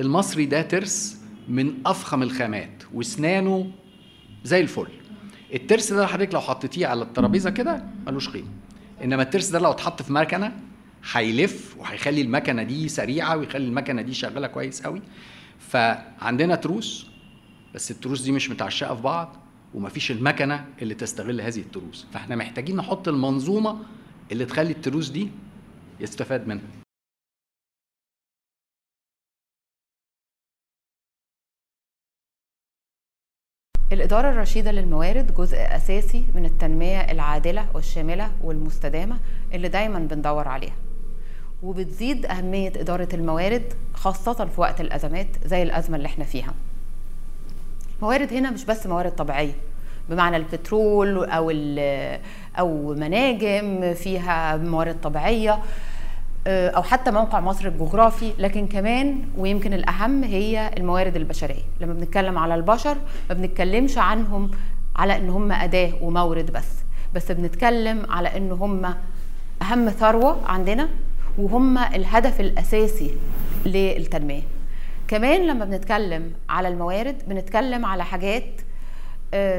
المصري ده ترس من أفخم الخامات واسنانه زي الفل. الترس ده حضرتك لو حطيتيه على الترابيزة كده ملوش قيمة. إنما الترس ده لو اتحط في مكنة هيلف وهيخلي المكنة دي سريعة ويخلي المكنة دي شغالة كويس قوي. فعندنا تروس بس التروس دي مش متعشقة في بعض ومفيش المكنة اللي تستغل هذه التروس. فإحنا محتاجين نحط المنظومة اللي تخلي التروس دي يستفاد منها. الإدارة الرشيدة للموارد جزء أساسي من التنمية العادلة والشاملة والمستدامة اللي دايما بندور عليها. وبتزيد أهمية إدارة الموارد خاصة في وقت الأزمات زي الأزمة اللي إحنا فيها. موارد هنا مش بس موارد طبيعية بمعنى البترول أو أو مناجم فيها موارد طبيعية. أو حتى موقع مصر الجغرافي لكن كمان ويمكن الأهم هي الموارد البشرية. لما بنتكلم على البشر ما بنتكلمش عنهم على إن هم أداة ومورد بس بس بنتكلم على إن هم أهم ثروة عندنا وهم الهدف الأساسي للتنمية. كمان لما بنتكلم على الموارد بنتكلم على حاجات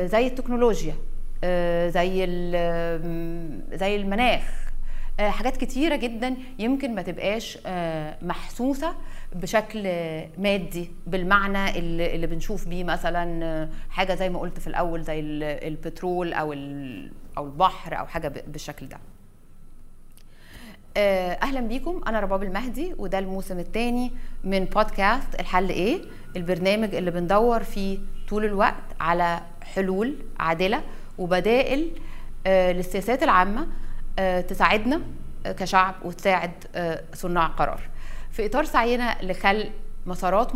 زي التكنولوجيا زي زي المناخ حاجات كتيرة جدا يمكن ما تبقاش محسوسة بشكل مادي بالمعنى اللي بنشوف بيه مثلا حاجة زي ما قلت في الأول زي البترول أو أو البحر أو حاجة بالشكل ده. أهلا بيكم. أنا رباب المهدي وده الموسم الثاني من بودكاست الحل إيه؟ البرنامج اللي بندور فيه طول الوقت على حلول عادلة وبدائل للسياسات العامة تساعدنا كشعب وتساعد صناع قرار. في إطار سعينا لخلق مسارات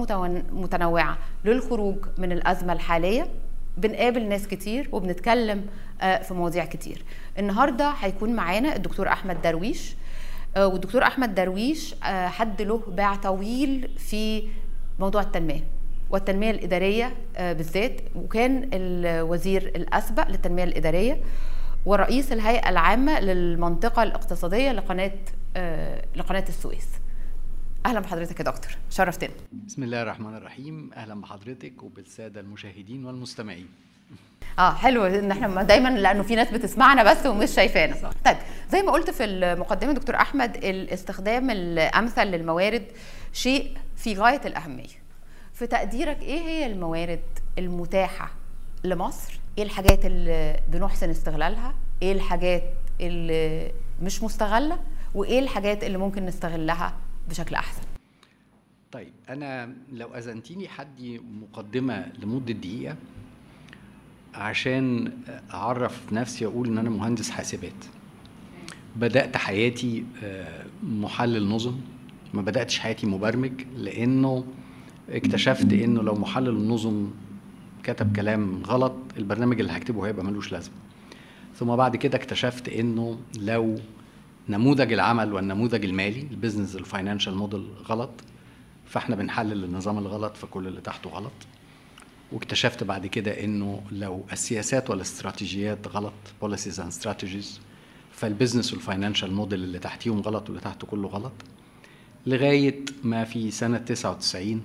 متنوعة للخروج من الأزمة الحالية بنقابل ناس كتير وبنتكلم في مواضيع كتير. النهارده هيكون معانا الدكتور أحمد درويش والدكتور أحمد درويش حد له باع طويل في موضوع التنمية والتنمية الإدارية بالذات وكان الوزير الأسبق للتنمية الإدارية. ورئيس الهيئة العامة للمنطقة الاقتصادية لقناة آه لقناة السويس. أهلا بحضرتك يا دكتور، شرفتنا. بسم الله الرحمن الرحيم، أهلا بحضرتك وبالسادة المشاهدين والمستمعين. آه حلو إن إحنا دايما لأنه في ناس بتسمعنا بس ومش شايفانا. طيب زي ما قلت في المقدمة دكتور أحمد الاستخدام الأمثل للموارد شيء في غاية الأهمية في تقديرك إيه هي الموارد المتاحة لمصر إيه الحاجات اللي بنحسن استغلالها؟ إيه الحاجات اللي مش مستغلة؟ وإيه الحاجات اللي ممكن نستغلها بشكل أحسن؟ طيب أنا لو أذنتيني حدي مقدمة لمدة دقيقة عشان أعرف نفسي أقول إن أنا مهندس حاسبات. بدأت حياتي محلل نظم. ما بدأتش حياتي مبرمج لأنه اكتشفت إنه لو محلل النظم كتب كلام غلط البرنامج اللي هكتبه هيبقى ملوش لازمة. ثم بعد كده اكتشفت إنه لو نموذج العمل والنموذج المالي ال business ال financial model غلط فإحنا بنحلل النظام الغلط فكل اللي تحته غلط. واكتشفت بعد كده إنه لو السياسات والاستراتيجيات غلط policies and strategies فال business وال financial model اللي تحتيهم غلط واللي تحته كله غلط لغاية ما في سنة 99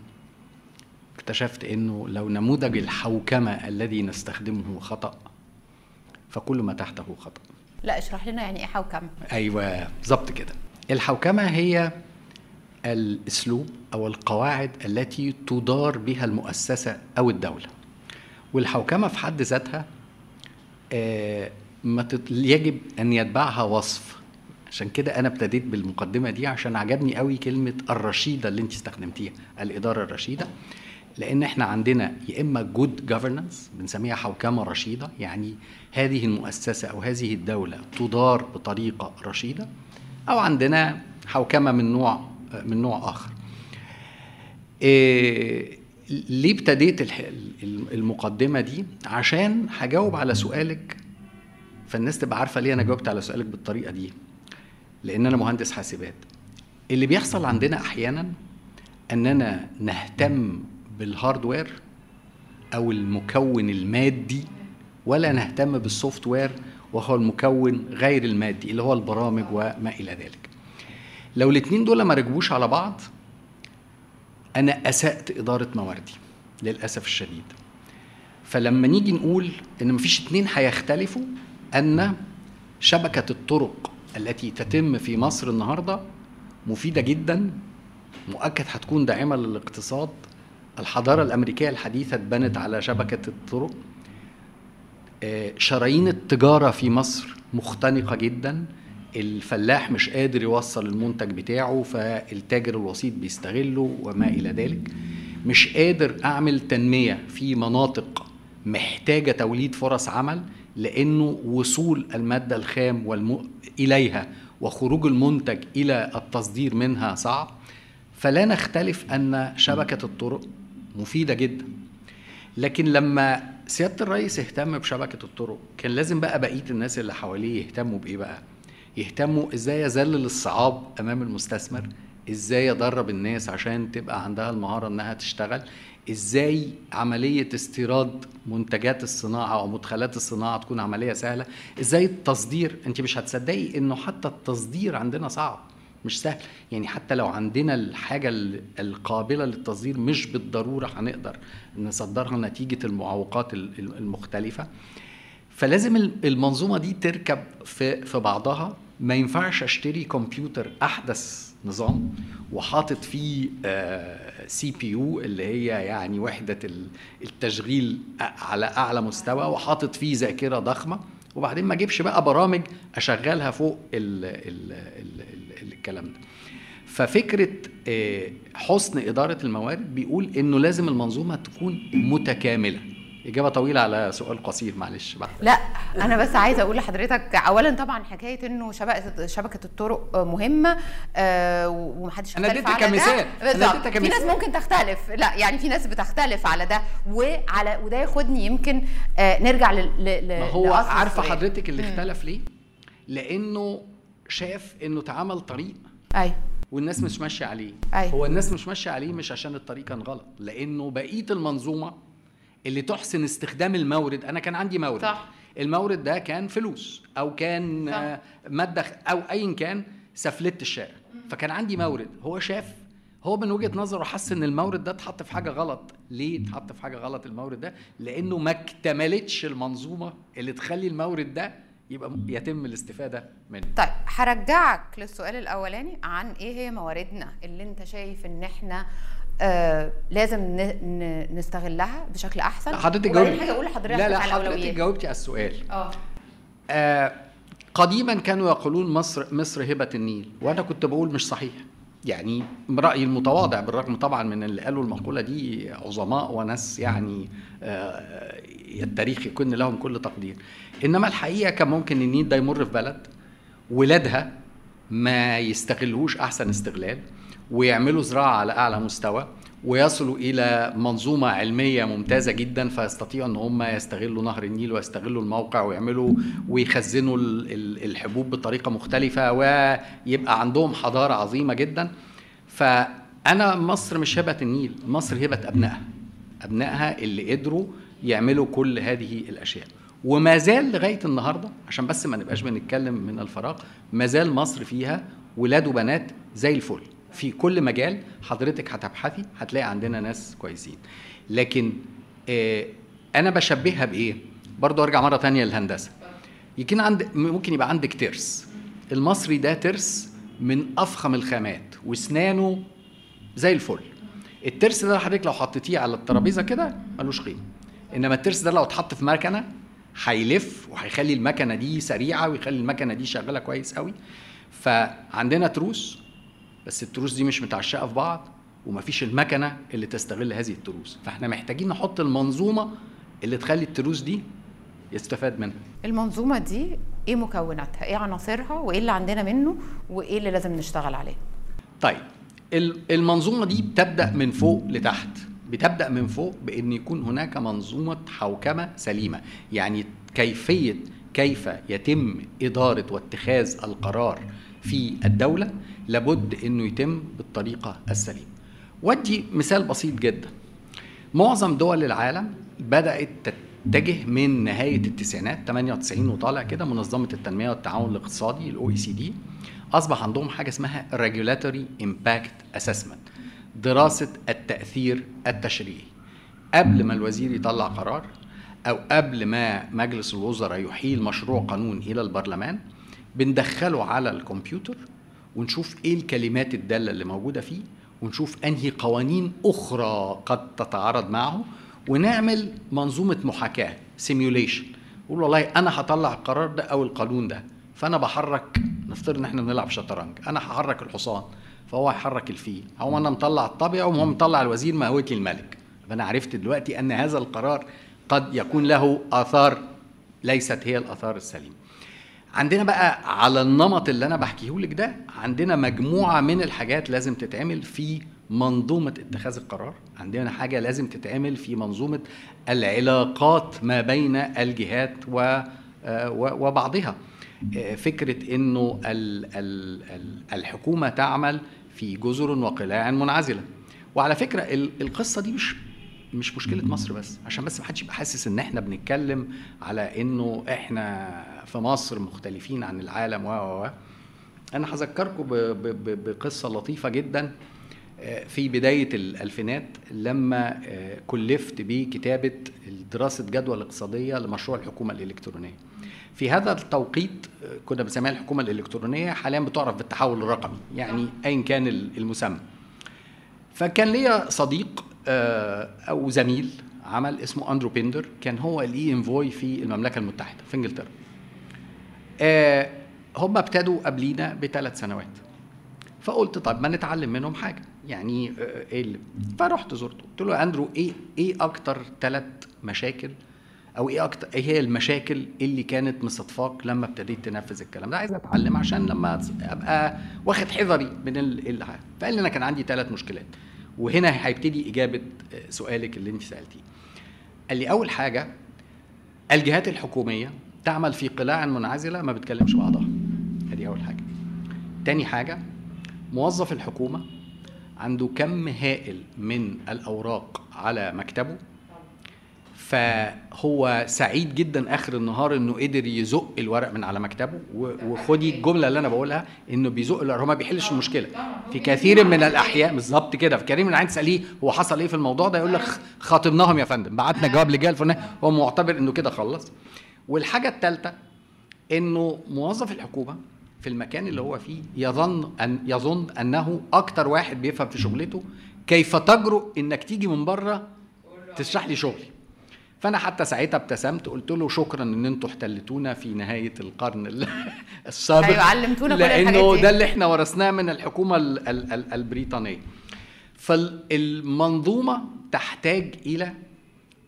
اكتشفت إنه لو نموذج الحوكمة الذي نستخدمه خطأ فكل ما تحته خطأ. لا اشرح لنا يعني إيه حوكمة. أيوه بالظبط كده. الحوكمة هي الأسلوب أو القواعد التي تدار بها المؤسسة أو الدولة. والحوكمة في حد ذاتها آه ما يجب أن يتبعها وصف. عشان كده أنا ابتديت بالمقدمة دي عشان عجبني قوي كلمة الرشيدة اللي أنت استخدمتيها الإدارة الرشيدة. لأن إحنا عندنا يا إما جود جفرنانس بنسميها حوكمة رشيدة يعني هذه المؤسسة أو هذه الدولة تدار بطريقة رشيدة أو عندنا حوكمة من نوع من نوع آخر. إيه ليه ابتديت المقدمة دي؟ عشان هجاوب على سؤالك فالناس تبقى عارفة ليه أنا جاوبت على سؤالك بالطريقة دي. لأن أنا مهندس حاسبات. اللي بيحصل عندنا أحيانا إننا نهتم بال hardware أو المكون المادي ولا نهتم بال software وهو المكون غير المادي اللي هو البرامج وما إلى ذلك. لو الاثنين دول ما ركبوش على بعض أنا أسأت إدارة مواردي للأسف الشديد. فلما نيجي نقول إن مفيش اتنين هيختلفوا أن شبكة الطرق التي تتم في مصر النهارده مفيدة جدا مؤكد هتكون داعمة للاقتصاد الحضارة الأمريكية الحديثة اتبنت على شبكة الطرق. آه، شرايين التجارة في مصر مختنقة جدا. الفلاح مش قادر يوصل المنتج بتاعه فالتاجر الوسيط بيستغله وما إلى ذلك. مش قادر أعمل تنمية في مناطق محتاجة توليد فرص عمل لأنه وصول المادة الخام والم... إليها وخروج المنتج إلى التصدير منها صعب. فلا نختلف أن شبكة الطرق مفيدة جدا. لكن لما سيادة الرئيس اهتم بشبكة الطرق كان لازم بقى بقية الناس اللي حواليه يهتموا بإيه بقى؟ يهتموا إزاي يذلل الصعاب أمام المستثمر؟ إزاي يدرب الناس عشان تبقى عندها المهارة إنها تشتغل؟ إزاي عملية استيراد منتجات الصناعة أو مدخلات الصناعة تكون عملية سهلة؟ إزاي التصدير؟ أنت مش هتصدقي إنه حتى التصدير عندنا صعب. مش سهل. يعني حتى لو عندنا الحاجة ال- القابلة للتصدير مش بالضرورة هنقدر نصدرها نتيجة المعوقات ال- ال- المختلفة. فلازم ال- المنظومة دي تركب في في بعضها. ما ينفعش أشتري كمبيوتر أحدث نظام وحاطط فيه CPU اللي هي يعني وحدة ال- التشغيل على أعلى مستوى وحاطط فيه ذاكرة ضخمة. وبعدين ما أجيبش بقى برامج أشغلها فوق ال ال الكلام ده. ففكرة آه، حسن إدارة الموارد بيقول إنه لازم المنظومة تكون متكاملة. إجابة طويلة على سؤال قصير معلش بقى لا أنا بس عايزة أقول لحضرتك اولا طبعا حكاية إنه شبكة شبكة الطرق مهمة آه ومحدش أنا يختلف اديتك على كمثال. بالظبط. في ناس. ممكن تختلف. لا يعني في ناس بتختلف على ده. وعلى وده ياخدني يمكن آه نرجع ل ما هو عارفة. حضرتك اللي اختلف ليه؟ لأنه شاف إنه اتعمل طريق أيوه والناس مش ماشية عليه. أيوة. هو الناس مش ماشية عليه مش عشان الطريق كان غلط لأنه بقية المنظومة اللي تحسن استخدام المورد أنا كان عندي مورد. صح. المورد ده كان فلوس أو كان صح. ماده أو ايا كان سفلت الشارع. فكان عندي مورد. هو شاف هو من وجهة نظره حس إن المورد ده اتحط في حاجة غلط. ليه اتحط في حاجة غلط المورد ده؟ لأنه ما اكتملتش المنظومة اللي تخلي المورد ده يبقى يتم الاستفادة منه. طيب هرجعك للسؤال الأولاني عن إيه هي مواردنا اللي أنت شايف إن إحنا آه لازم نستغلها بشكل أحسن؟ حضرتك جاوبتي حاجة أقول لحضرتك لا لا حضرتك جاوبتي على السؤال. آه. آه قديما كانوا يقولون مصر مصر هبة النيل وأنا كنت بقول مش صحيح. يعني رأيي المتواضع بالرغم طبعا من اللي قالوا المقولة دي عظماء وناس يعني آه التاريخ يكون لهم كل تقدير. إنما الحقيقة كان ممكن النيل ده يمر في بلد ولادها ما يستغلوش أحسن استغلال ويعملوا زراعة على أعلى مستوى. ويصلوا إلى منظومة علمية ممتازة جدا فيستطيعوا إن هم يستغلوا نهر النيل ويستغلوا الموقع ويعملوا ويخزنوا ال- ال- الحبوب بطريقة مختلفة ويبقى عندهم حضارة عظيمة جدا. فأنا مصر مش هبة النيل مصر هبة أبنائها أبنائها اللي قدروا يعملوا كل هذه الأشياء. وما زال لغاية النهارده عشان بس ما نبقاش بنتكلم من الفراغ ما زال مصر فيها ولاد وبنات زي الفل. في كل مجال حضرتك هتبحثي هتلاقي عندنا ناس كويسين. لكن آه أنا بشبهها بإيه؟ برضو أرجع مرة تانية للهندسة. يمكن عند ممكن يبقى عندك ترس. المصري ده ترس من أفخم الخامات واسنانه زي الفل. الترس ده حضرتك لو حطيتيه على الترابيزة كده ملوش قيمة. إنما الترس ده لو اتحط في مكنة هيلف وهيخلي المكنة دي سريعة ويخلي المكنة دي شغالة كويس قوي. فعندنا تروس بس التروس دي مش متعشقة في بعض ومفيش المكنة اللي تستغل هذه التروس. فإحنا محتاجين نحط المنظومة اللي تخلي التروس دي يستفاد منها. المنظومة دي إيه مكوناتها؟ إيه عناصرها؟ وإيه اللي عندنا منه؟ وإيه اللي لازم نشتغل عليه؟ طيب ال- المنظومة دي بتبدأ من فوق لتحت. بتبدأ من فوق بإن يكون هناك منظومة حوكمة سليمة. يعني كيفية كيف يتم إدارة واتخاذ القرار في الدولة لابد إنه يتم بالطريقة السليمة. ودي مثال بسيط جدا. معظم دول العالم بدأت تتجه من نهاية التسعينات 98 وطالع كده منظمة التنمية والتعاون الاقتصادي الاو اي سي دي أصبح عندهم حاجة اسمها regulatory impact assessment دراسة التأثير التشريعي. قبل ما الوزير يطلع قرار أو قبل ما مجلس الوزراء يحيل مشروع قانون إلى البرلمان بندخله على الكمبيوتر ونشوف إيه الكلمات الدالة اللي موجودة فيه ونشوف أنهي قوانين أخرى قد تتعارض معه ونعمل منظومة محاكاة سيميوليشن نقول والله أنا هطلع القرار ده أو القانون ده فأنا بحرك نفترض إن إحنا بنلعب شطرنج أنا هحرك الحصان فهو هيحرك الفيل. هو أنا مطلع الطابع وهو مطلع الوزير مهوتي الملك. فانا عرفت دلوقتي أن هذا القرار قد يكون له آثار ليست هي الآثار السليمة. عندنا بقى على النمط اللي أنا بحكيه لك ده عندنا مجموعة من الحاجات لازم تتعمل في منظومة اتخاذ القرار. عندنا حاجة لازم تتعمل في منظومة العلاقات ما بين الجهات و وبعضها. فكرة إنه الحكومة تعمل في جزر وقلاع منعزلة. وعلى فكرة القصة دي مش مش مشكلة مصر بس عشان بس ما حدش يبقى حاسس إن إحنا بنتكلم على إنه إحنا في مصر مختلفين عن العالم و و أنا هذكركم بقصة لطيفة جدا في بداية الألفينات لما كلفت بكتابة دراسة جدوى الاقتصادية لمشروع الحكومة الإلكترونية. في هذا التوقيت كنا بنسميها الحكومة الإلكترونية حاليا بتعرف بالتحول الرقمي يعني ايا كان المسمى. فكان ليا صديق أو زميل عمل اسمه أندرو بيندر كان هو ال e-Envoy في المملكة المتحدة في إنجلترا. هم ابتدوا قبلينا بثلاث سنوات. فقلت طب ما نتعلم منهم حاجة. يعني إيه اللي؟ فرحت زرته. قلت له يا أندرو إيه إيه أكتر ثلاث مشاكل أو إيه أكتر إيه هي المشاكل اللي كانت مصادفاك لما ابتديت تنفذ الكلام ده؟ عايز أتعلم عشان لما أبقى واخد حذري من ال فقال لي أنا كان عندي ثلاث مشكلات. وهنا هيبتدي إجابة سؤالك اللي أنت سألتيه. قال لي أول حاجة الجهات الحكومية تعمل في قلاع منعزلة ما بتكلمش بعضها. ادي أول حاجة. تاني حاجة موظف الحكومة عنده كم هائل من الأوراق على مكتبه فهو سعيد جدا آخر النهار إنه قدر يزق الورق من على مكتبه وخدي الجملة اللي أنا بقولها إنه بيزق الورق. ما بيحلش المشكلة. في كثير من الأحياء بالظبط كده. في كثير من العين تسأليه هو حصل إيه في الموضوع ده؟ يقول لك خاطبناهم يا فندم. بعتنا جواب لجهة الفلانيه هو معتبر إنه كده خلص. والحاجة الثالثه إنه موظف الحكومة في المكان اللي هو فيه يظن ان يظن أنه أكتر واحد بيفهم في شغلته كيف تجرؤ إنك تيجي من بره تشرح لي شغلي فأنا حتى ساعتها ابتسمت قلت له شكرا إن أنتوا احتلتونا في نهاية القرن السابق. أيوه علمتونا كل لأنه ده اللي إحنا ورثناه من الحكومة ال ال ال البريطانية. فالمنظومة تحتاج إلى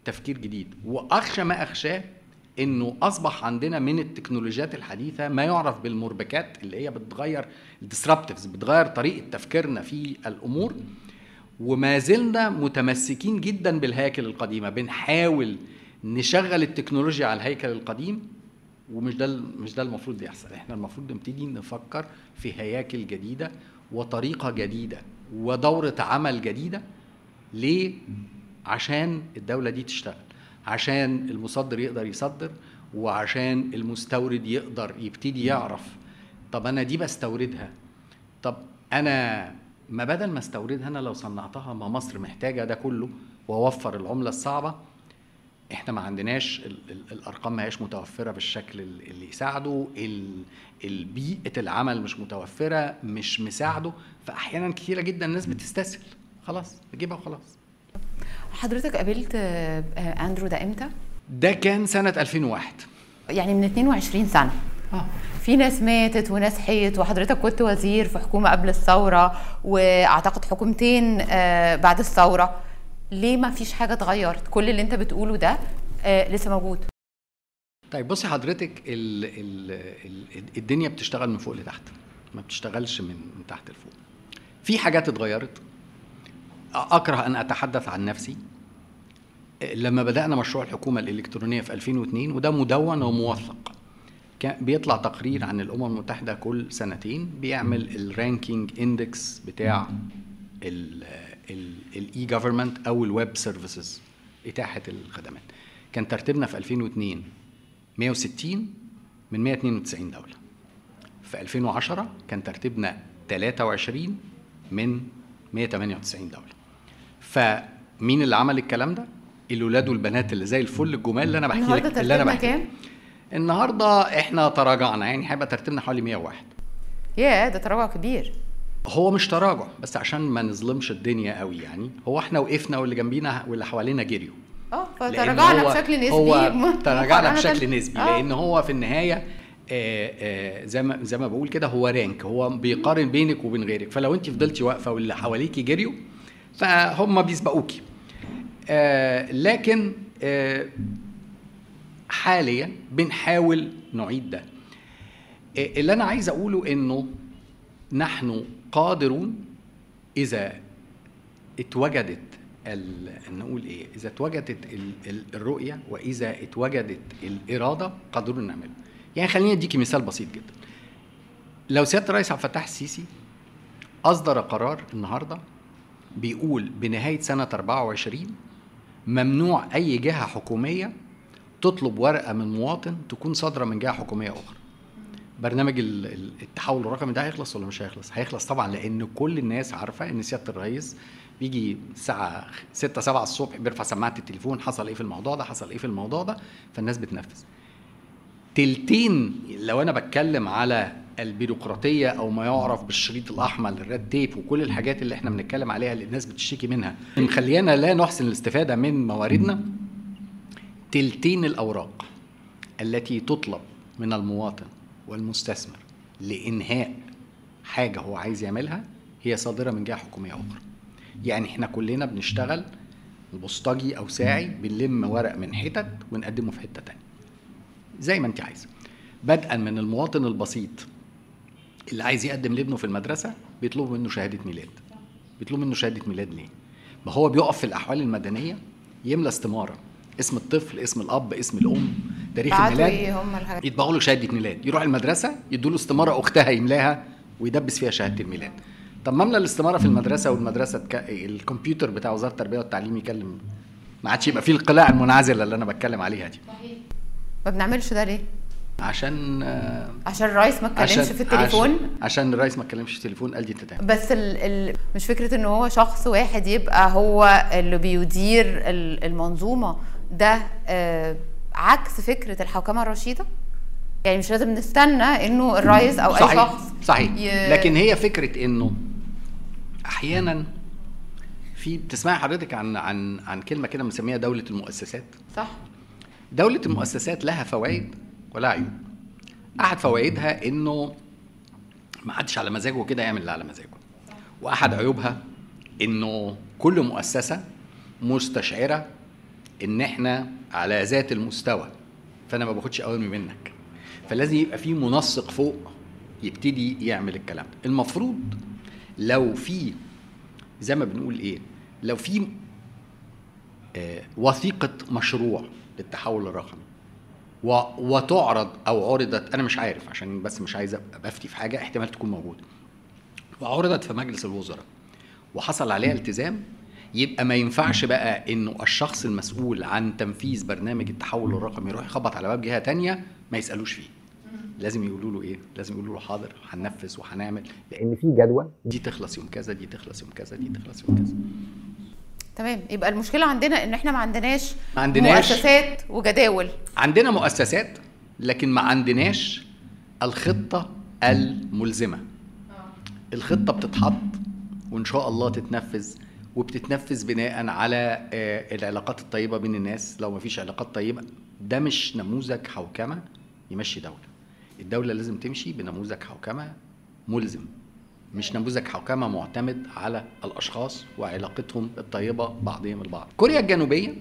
تفكير جديد وأخشى ما أخشاه إنه أصبح عندنا من التكنولوجيات الحديثة ما يعرف بالمربكات اللي هي بتغير الديسربتيفز بتغير طريقة تفكيرنا في الأمور. وما زلنا متمسكين جدا بالهياكل القديمة بنحاول نشغل التكنولوجيا على الهيكل القديم. ومش ده مش ده المفروض يحصل. إحنا المفروض نبتدي نفكر في هياكل جديدة وطريقة جديدة ودورة عمل جديدة. ليه؟ عشان الدولة دي تشتغل. عشان المصدر يقدر يصدر وعشان المستورد يقدر يبتدي يعرف. طب أنا دي بستوردها. طب أنا ما بدل ما استوردها أنا لو صنعتها ما مصر محتاجة ده كله وأوفر العملة الصعبة إحنا ما عندناش ال ال الأرقام ما هيش متوفرة بالشكل اللي يساعده البيئه العمل مش متوفرة مش مساعده فأحيانا كثيره جدا الناس بتستسهل. خلاص نجيبها وخلاص. حضرتك قابلت أندرو ده إمتى؟ ده كان سنة 2001 يعني من 22 سنة. آه. في ناس ماتت وناس حيت وحضرتك كنت وزير في حكومة قبل الثورة وأعتقد حكومتين بعد الثورة. ليه ما فيش حاجة اتغيرت؟ كل اللي انت بتقوله ده لسه موجود. طيب بصي حضرتك ال ال ال الدنيا بتشتغل من فوق لتحت ما بتشتغلش من من تحت لفوق. في حاجات اتغيرت أكره أن أتحدث عن نفسي. لما بدأنا مشروع الحكومة الإلكترونية في 2002 وده مدون وموثق. كان بيطلع تقرير عن الأمم المتحدة كل سنتين بيعمل ال ranking index بتاع ال e-government أو ال web services إتاحة الخدمات. كان ترتيبنا في 2002 160 من 192 دولة. في 2010 كان ترتيبنا 23 من 198 دولة. فمين اللي عمل الكلام ده؟ الولاد والبنات اللي زي الفل الجمال اللي أنا بحكي لك اللي أنا بحكي كام؟ النهارده إحنا تراجعنا يعني هيبقى ترتيبنا حوالي 101 ياه ده تراجع كبير. هو مش تراجع بس عشان ما نظلمش الدنيا قوي يعني. هو إحنا وقفنا واللي جنبينا واللي حوالينا جريوا. آه فتراجعنا بشكل نسبي. هو تراجعنا بشكل نسبي آه. لأن هو في النهاية آه، آه، زي ما زي ما بقول كده هو رانك هو بيقارن بينك وبين غيرك. فلو أنت فضلتي واقفة واللي حواليكي جريوا فهم بيسبقوكي. آه، لكن آه، حاليا بنحاول نعيد ده. آه، اللي أنا عايز أقوله إنه نحن قادرون إذا اتوجدت. نقول إيه إذا اتوجدت ال... ال- الرؤية وإذا اتوجدت الإرادة قادرون نعمله. يعني خليني أديكي مثال بسيط جدا. لو سيادة الرئيس عبد الفتاح السيسي أصدر قرار النهارده بيقول بنهاية سنة 24 ممنوع أي جهة حكومية تطلب ورقة من مواطن تكون صادرة من جهة حكومية أخرى برنامج ال- ال- التحول الرقمي ده هيخلص ولا مش هيخلص؟ هيخلص طبعا لأن كل الناس عارفة إن سيادة الرئيس بيجي الساعة 6 7 الصبح بيرفع سماعة التليفون حصل إيه في الموضوع ده حصل إيه في الموضوع ده فالناس بتنفذ. تلتين لو أنا بتكلم على البيروقراطية أو ما يعرف بالشريط الأحمر الريد تيب وكل الحاجات اللي إحنا بنتكلم عليها اللي الناس بتشتكي منها. مخليانا لا نحسن الاستفادة من مواردنا. تلتين الأوراق التي تطلب من المواطن والمستثمر لإنهاء حاجة هو عايز يعملها هي صادرة من جهة حكومية أخرى. يعني إحنا كلنا بنشتغل بوسطجي أو ساعي بنلم ورق من حتت ونقدمه في حتة تانية. زي ما أنت عايزة. بدءا من المواطن البسيط اللي عايز يقدم لابنه في المدرسة بيطلبوا منه شهادة ميلاد. بيطلبوا منه شهادة ميلاد ليه؟ ما هو بيقف في الأحوال المدنية يملى استمارة. اسم الطفل اسم الأب اسم الأم تاريخ الميلاد يطبعوا له شهادة ميلاد. يروح المدرسة يدوا له استمارة أختها يملاها ويدبس فيها شهادة الميلاد. طب ما املى الاستمارة في المدرسة والمدرسة تك... الكمبيوتر بتاع وزارة التربية والتعليم يكلم. ما عادش يبقى فيه القلاع المنعزلة اللي أنا بتكلم عليها دي. ما بنعملش ده ليه؟ عشان عشان الرئيس ما اتكلمش في التليفون؟ عشان, عشان الرئيس ما اتكلمش في التليفون قال دي تتعمل بس ال ال مش فكرة إن هو شخص واحد يبقى هو اللي بيدير ال- المنظومة ده آه عكس فكرة الحوكمه الرشيدة؟ يعني مش لازم نستنى إنه الرئيس أو أي صحيح شخص صحيح. ي- لكن هي فكرة إنه أحيانا في بتسمعي حضرتك عن عن عن كلمة كده بنسميها دولة المؤسسات؟ صح. دولة المؤسسات لها فوائد ولا عيوب. أحد فوائدها إنه ما حدش على مزاجه كده يعمل اللي على مزاجه. وأحد عيوبها إنه كل مؤسسة مستشعرة إن إحنا على ذات المستوى فأنا ما باخدش أوامر منك. فلازم يبقى في منسق فوق يبتدي يعمل الكلام. ده المفروض لو في زي ما بنقول إيه لو في آه، وثيقة مشروع للتحول الرقمي و- وتعرض أو عرضت أنا مش عارف عشان بس مش عايز أبقى بفتي في حاجة احتمال تكون موجودة. وعرضت في مجلس الوزراء وحصل عليها التزام. يبقى ما ينفعش بقى إنه الشخص المسؤول عن تنفيذ برنامج التحول الرقمي يروح يخبط على باب جهة تانية ما يسألوش فيه. لازم يقولوا له إيه؟ لازم يقولوا له حاضر هننفذ وهنعمل. لأن في جدول دي تخلص يوم كذا دي تخلص يوم كذا دي تخلص يوم كذا. تمام. يبقى المشكلة عندنا إن إحنا ما عندناش ما عندناش. مؤسسات وجداول. عندنا مؤسسات لكن ما عندناش الخطة الملزمة. الخطة بتتحط وإن شاء الله تتنفذ وبتتنفذ بناء على آه، العلاقات الطيبة بين الناس. لو ما فيش علاقات طيبة ده مش نموذج حوكمة يمشي دولة. الدولة لازم تمشي بنموذج حوكمة ملزم. مش نموذج حوكمة معتمد على الأشخاص وعلاقتهم الطيبة بعضهم البعض. كوريا الجنوبية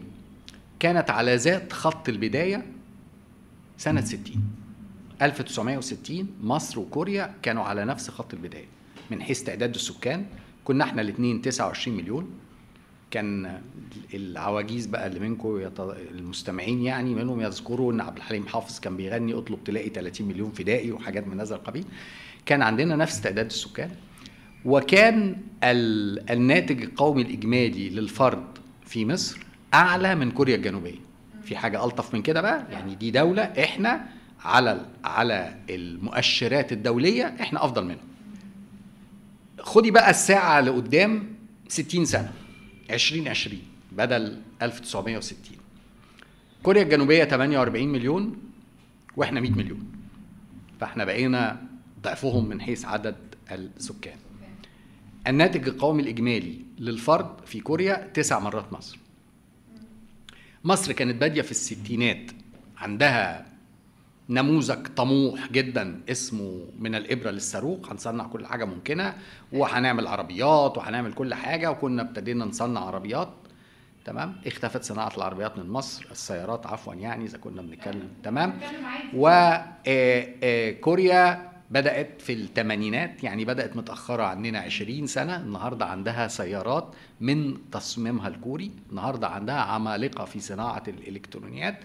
كانت على ذات خط البداية سنة 60 1960 مصر وكوريا كانوا على نفس خط البداية. من حيث تعداد السكان كنا إحنا الاثنين 29 مليون. كان العواجيز بقى اللي منكم يط... المستمعين يعني منهم يذكروا إن عبد الحليم حافظ كان بيغني اطلب تلاقي 30 مليون فدائي وحاجات من هذا القبيل. كان عندنا نفس تعداد السكان وكان ال... الناتج القومي الإجمالي للفرد في مصر أعلى من كوريا الجنوبية. في حاجة ألطف من كده بقى؟ يعني دي دولة إحنا على على المؤشرات الدولية إحنا أفضل منهم خدي بقى الساعة لقدام 60 سنة 2020 بدل 1960 كوريا الجنوبية 48 مليون وإحنا 100 مليون. فإحنا بقينا ضعفهم من حيث عدد السكان. الناتج القومي الإجمالي للفرد في كوريا تسع مرات مصر. مصر كانت بادية في الستينات. عندها نموذج طموح جدا اسمه من الإبرة للصاروخ. هنصنع كل حاجة ممكنة وهنعمل عربيات وهنعمل كل حاجة وكنا ابتدينا نصنع عربيات. تمام؟ اختفت صناعة العربيات من مصر. السيارات عفوا يعني إذا كنا بنتكلم. تمام؟ وكوريا بدأت في الثمانينات يعني بدأت متأخرة عننا 20 سنة. النهارده عندها سيارات من تصميمها الكوري النهارده عندها عمالقة في صناعة الإلكترونيات.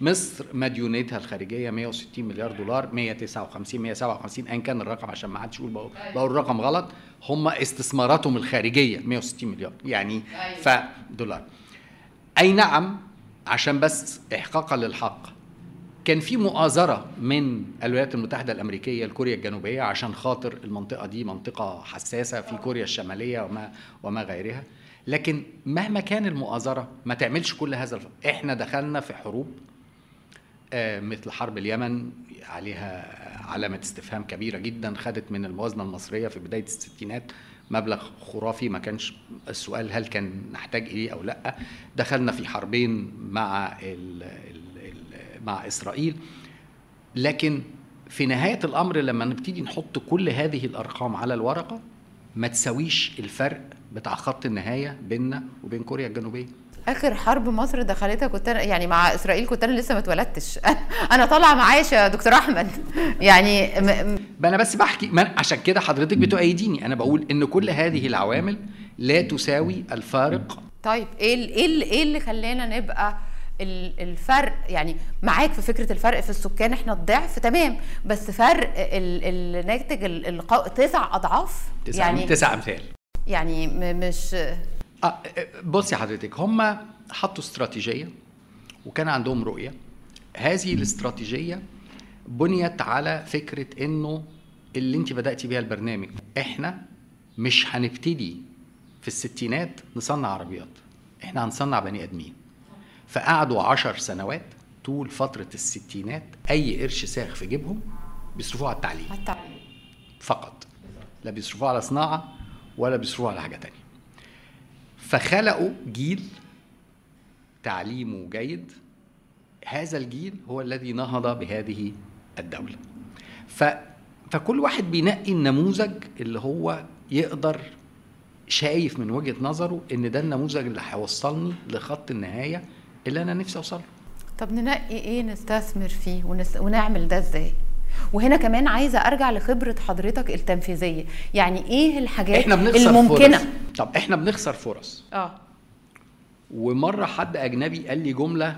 مصر مديونيتها الخارجية 160 مليار دولار 159 157 ايا كان الرقم عشان ما حدش يقول بقول, بقول الرقم غلط. هم استثماراتهم الخارجية 160 مليار يعني فدولار أي نعم عشان بس إحقاقا للحق كان في مؤازرة من الولايات المتحدة الأمريكية لكوريا الجنوبية عشان خاطر المنطقة دي منطقة حساسة في كوريا الشمالية وما وما غيرها. لكن مهما كان المؤازرة ما تعملش كل هذا الف... إحنا دخلنا في حروب آه، مثل حرب اليمن عليها علامة استفهام كبيرة جدا خدت من الموازنة المصرية في بداية الستينات مبلغ خرافي ما كانش السؤال هل كان نحتاج إليه أو لأ. دخلنا في حربين مع مع إسرائيل. لكن في نهاية الأمر لما نبتدي نحط كل هذه الأرقام على الورقة ما تساويش الفرق بتاع خط النهاية بيننا وبين كوريا الجنوبية. آخر حرب مصر دخلتها كنت أنا يعني مع إسرائيل كنت أنا لسه ما اتولدتش. أنا طالعة معاش يا دكتور أحمد. يعني م... ما أنا بس بحكي عشان كده حضرتك بتؤيديني. أنا بقول إن كل هذه العوامل لا تساوي الفارق. طيب إيه ال- إيه ال- اللي خلانا نبقى الفرق يعني معاك في فكرة الفرق في السكان إحنا الضعف تمام بس فرق ال- الناتج القو- تسع أضعاف تسع يعني تسع أمثال. يعني مش آه بصي حضرتك هم حطوا استراتيجية وكان عندهم رؤية. هذه الاستراتيجية بنيت على فكرة إنه اللي أنت بدأتي بيها البرنامج إحنا مش هنبتدي في الستينات نصنع عربيات إحنا هنصنع بني آدمين. فقعدوا عشر سنوات طول فترة الستينات أي قرش ساخ في جيبهم بيصرفوه على التعليم. حتى فقط. لا بيصرفوه على صناعة ولا بيصرفوه على حاجة تانية. فخلقوا جيل تعليمه جيد. هذا الجيل هو الذي نهض بهذه الدولة. ف فكل واحد بينقي النموذج اللي هو يقدر شايف من وجهة نظره إن ده النموذج اللي هيوصلني لخط النهاية اللي أنا نفسي اوصله طب ننقي إيه نستثمر فيه ونس... ونعمل ده إزاي؟ وهنا كمان عايزة أرجع لخبرة حضرتك التنفيذية. يعني إيه الحاجات إحنا بنخسر الممكنة؟ فرص. طب إحنا بنخسر فرص. آه. ومرة حد أجنبي قال لي جملة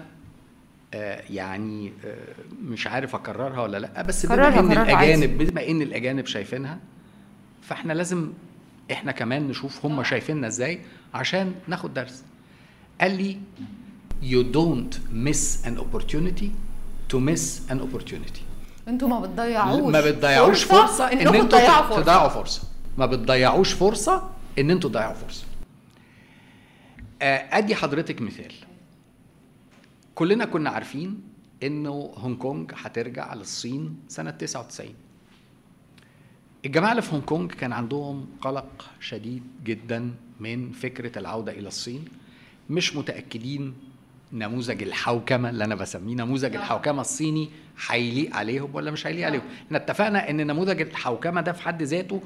آه يعني آه مش عارف أكررها ولا لأ بس بما إن. الأجانب بما إن الأجانب شايفينها فإحنا لازم إحنا كمان نشوف هم شايفيننا إزاي عشان ناخد درس. قال لي you don't miss an opportunity to miss an opportunity. أنتوا ما بتضيعوش ما بتضيعوش فرصة إن انكم أنتوا تضيعوا تضيعوا فرصة. ما بتضيعوش فرصة إن أنتوا تضيعوا فرصة. آه، أدي حضرتك مثال. كلنا كنا عارفين إنه هونج كونج هترجع للصين سنة 99 الجماعة اللي في هونج كونج كان عندهم قلق شديد جدا من فكرة العودة إلى الصين. مش متأكدين نموذج الحوكمة اللي أنا بسميه نموذج الحوكمة الصيني هيليق عليهم ولا مش هيليق عليهم؟ إحنا اتفقنا إن نموذج الحوكمة ده في حد ذاته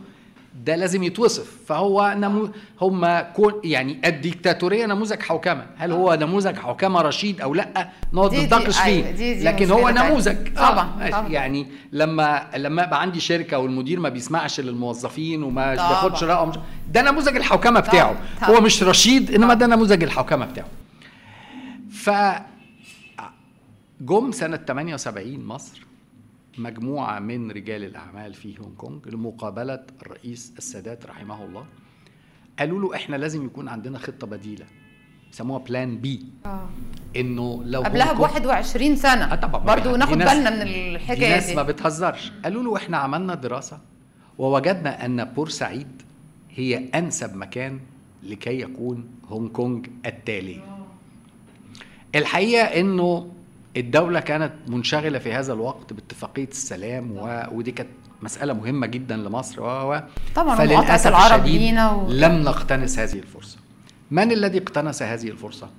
ده لازم يتوصف. فهو نمو هم كون يعني الديكتاتورية نموذج حوكمة. هل هو نموذج حوكمة رشيد أو لأ؟ نقعد نتناقش أيوة، فيه. دي- دي لكن هو. نموذج. طبعاً، ماشي. طبعاً. يعني لما لما يبقى عندي شركة والمدير ما بيسمعش للموظفين وما طبعاً. بياخدش رايهم ده نموذج الحوكمة بتاعه. طبعاً. هو مش رشيد إنما ده نموذج الحوكمة بتاعه. ف جم سنة 78 مصر مجموعة من رجال الأعمال في هونج كونج لمقابلة الرئيس السادات رحمه الله قالوا له إحنا لازم يكون عندنا خطة بديلة يسموها plan B آه. إنه لو قبلها ب كونج- 21 سنة. آه طبعا. دي ناخد بالنا من دي الحكاية دي. ما بتهزرش. قالوا له إحنا عملنا دراسة ووجدنا أن بورسعيد هي أنسب مكان لكي يكون هونج كونج التالي. الحقيقة إنه الدولة كانت منشغلة في هذا الوقت باتفاقية السلام و... ودي كانت مسألة مهمة جدا لمصر و و طبعا فللأسف العرب لينا و... لم نقتنص هذه الفرصة من الذي اقتنص هذه الفرصة؟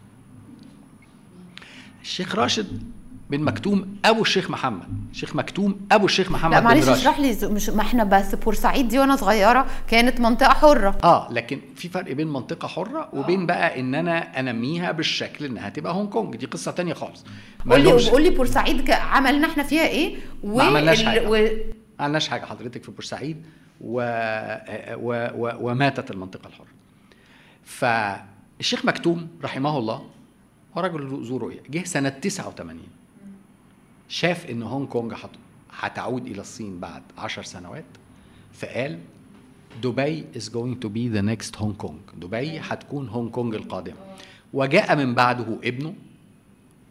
الشيخ راشد بن مكتوم أبو الشيخ محمد. الشيخ مكتوم أبو الشيخ محمد لا معلش اشرح لي مش ما إحنا بس بورسعيد دي وأنا صغيرة كانت منطقة حرة. آه لكن في فرق بين منطقة حرة وبين بقى إن أنا أنميها بالشكل إنها تبقى هونج كونج. دي قصة تانية خالص. قول لي قول لي بورسعيد عملنا إحنا فيها إيه؟ و... ما عملناش حاجة. و... ما عملناش حاجة. حضرتك في بورسعيد و... و... و... وماتت المنطقة الحرة. فالشيخ مكتوم رحمه الله هو رجل ذو رؤية جه سنة 89 شاف إن هونج كونج هت... هتعود إلى الصين بعد 10 سنوات فقال دبي is going to be the next هونج كونج دبي هتكون هونج كونج القادمة. وجاء من بعده ابنه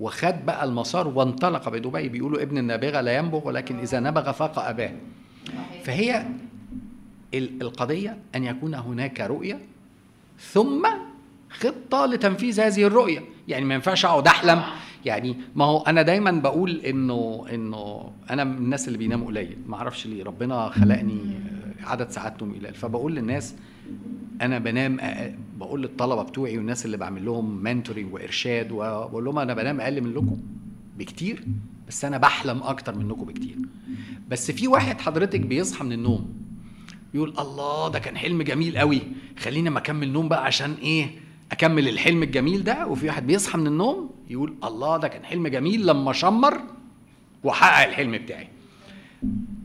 وخد بقى المسار وانطلق بدبي. بيقولوا ابن النابغة لا ينبغ ولكن إذا نبغ فاق أباه. فهي ال- القضية أن يكون هناك رؤية ثم خطة لتنفيذ هذه الرؤية. يعني ما ينفعش أقعد أحلم يعني ما هو أنا دايما بقول إنه إنه أنا من الناس اللي بيناموا قليل ما أعرفش ليه ربنا خلقني عدد ساعات نوم قليل. فبقول للناس أنا بنام بقول للطلبة بتوعي والناس اللي بعمل لهم منتورنج وإرشاد وبقول لهم أنا بنام أقل منكم بكتير بس أنا بحلم أكتر منكم بكتير. بس في واحد حضرتك بيصحى من النوم يقول الله ده كان حلم جميل قوي خليني ما أكمل نوم بقى عشان إيه؟ أكمل الحلم الجميل ده وفي واحد بيصحى من النوم يقول الله ده كان حلم جميل لما شمر وحقق الحلم بتاعي.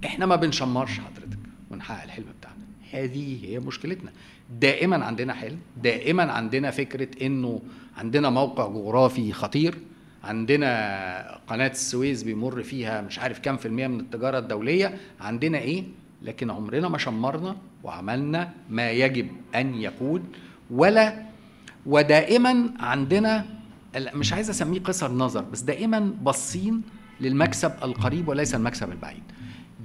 إحنا ما بنشمرش حضرتك ونحقق الحلم بتاعنا. هذه هي مشكلتنا. دائما عندنا حلم دائما عندنا فكرة إنه عندنا موقع جغرافي خطير عندنا قناة السويس بيمر فيها مش عارف كام في المية من التجارة الدولية عندنا إيه؟ لكن عمرنا ما شمرنا وعملنا ما يجب أن يكون ولا ودائما عندنا مش عايز أسميه قصر نظر بس دائما باصين للمكسب القريب وليس المكسب البعيد.